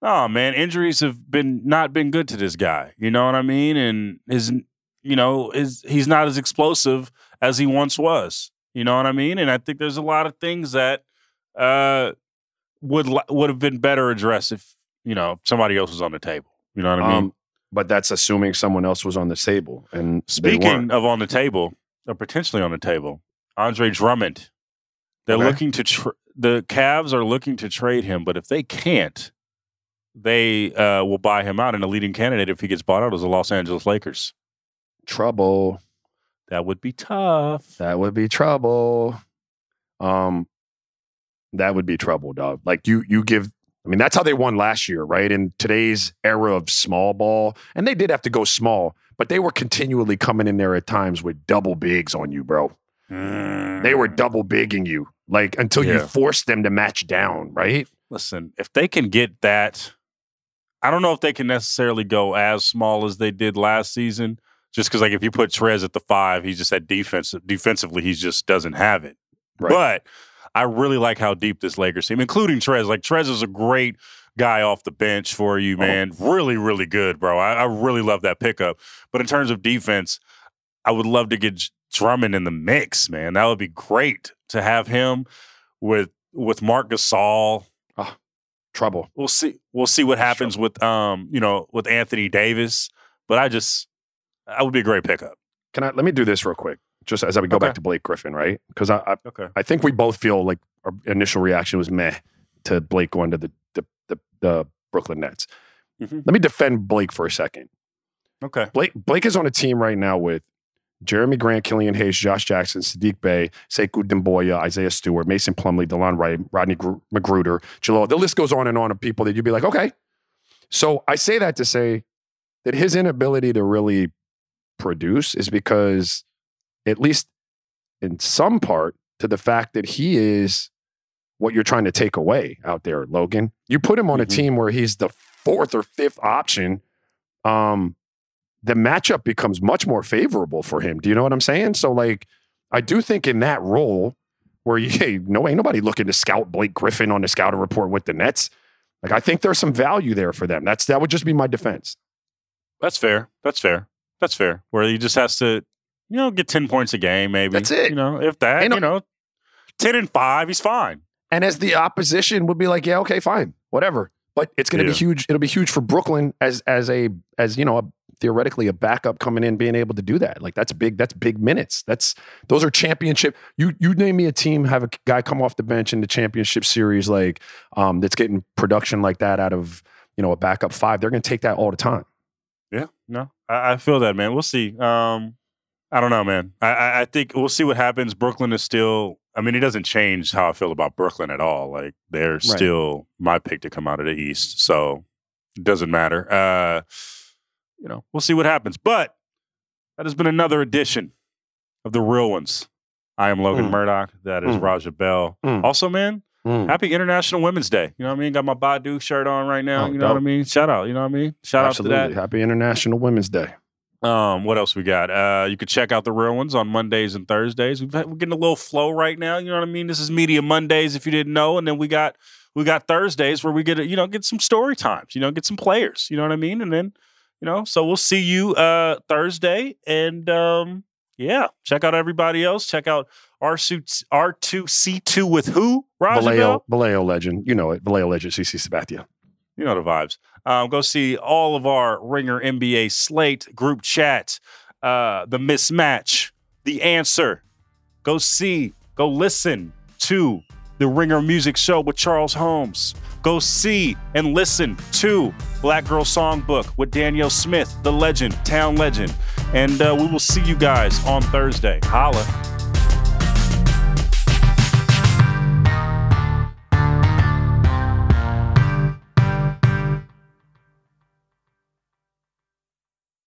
oh man, injuries have been not been good to this guy. You know what I mean? And his you know, is he's not as explosive as he once was. You know what I mean? And I think there's a lot of things that uh would would have been better addressed if you know somebody else was on the table. You know what I mean? Um, but that's assuming someone else was on the table. And Speaking of on the table, or potentially on the table, Andre Drummond. They're Okay. looking to tr- the Cavs are looking to trade him, but if they can't, they uh, will buy him out. And the leading candidate, if he gets bought out, is the Los Angeles Lakers. trouble. That would be tough. That would be trouble. Um, that would be trouble, dog. Like you, you give. I mean, that's how they won last year, right? In today's era of small ball, and they did have to go small, but they were continually coming in there at times with double bigs on you, bro. They were double bigging you, like until you Mm. Forced them to match down, right? Listen, if they can get that, I don't know if they can necessarily go as small as they did last season. Just because, like, if you put Trez at the five, he's just at defense. Defensively, he just doesn't have it. Right. But I really like how deep this Lakers team, including Trez. Like Trez is a great guy off the bench for you, Oh. man. Really, really good, bro. I, I really love that pickup. But in terms of defense, I would love to get Drummond in the mix, man. That would be great to have him with with Marc Gasol. Trouble. We'll see. We'll see what happens with um, you know, with Anthony Davis. But I just, that would be a great pickup. Can I let me do this real quick, just as I would go Okay. back to Blake Griffin, right? Because I, I Okay. I think we both feel like our initial reaction was meh to Blake going to the the the, the Brooklyn Nets. Mhm. Let me defend Blake for a second. Okay. Blake Blake is on a team right now with Jerami Grant, Killian Hayes, Josh Jackson, Saddiq Bey, Sekou Doumbouya, Isaiah Stewart, Mason Plumlee, Delon Wright, Rodney Gr- McGruder, Jahlil. The list goes on and on of people that you'd be like, okay. So I say that to say that his inability to really produce is because, at least in some part, to the fact that he is what you're trying to take away out there, Logan. You put him on a Mhm. team where he's the fourth or fifth option. Um, the matchup becomes much more favorable for him. Do you know what I'm saying? So, like, I do think in that role where you, <laughs> hey, no, ain't nobody looking to scout Blake Griffin on the scouting report with the Nets. Like, I think there's some value there for them. That's that would just be my defense. That's fair. That's fair. That's fair. Where he just has to, you know, get 10 points a game, maybe. That's it. You know, if that, Ain't you know, 10 and 5, he's fine. And as the opposition would be like, yeah, okay, fine, whatever. But it's going to Yeah. be huge. It'll be huge for Brooklyn as as a as you know a, theoretically a backup coming in, being able to do that. Like that's big. That's big minutes. That's those are championship. You you name me a team have a guy come off the bench in the championship series like um that's getting production like that out of you know a backup five. They're going to take that all the time. Yeah, no, I, I feel that, man. We'll see. Um, I don't know, man. I, I, think we'll see what happens. Brooklyn is still. I mean, it doesn't change how I feel about Brooklyn at all. Like they're still my pick to come out of the East, so it doesn't matter. Uh, you know, we'll see what happens. But that has been another edition of the real ones. I am Logan Mm. Murdock. That is Mm. Raja Bell. Mm. Also, man, Mm. happy International Women's Day. You know what I mean? Got my Badu shirt on right now. Oh, you know what I mean? Shout out. You know what I mean? Shout Absolutely. out to that. Happy International Women's Day. Um, what else we got? Uh, you could check out the real ones on Mondays and Thursdays. We've had, we're getting a little flow right now. You know what I mean? This is Media Mondays, if you didn't know, and then we got we got Thursdays where we get, you know, get some story times, you know, get some players, you know what I mean? And then, you know, so we'll see you uh Thursday. And um, yeah, check out everybody else. Check out R2, R2C2 with who? Vallejo, Vallejo? Vallejo legend. You know it. Vallejo legend, CC Sabathia. You know the vibes. Um, go see all of our Ringer NBA slate, group chat, uh, the mismatch, the answer. Go see, go listen to the Ringer Music Show with Charles Holmes. Go see and listen to Black Girl Songbook with Danielle Smith, the legend, town legend. And uh, we will see you guys on Thursday. Holla.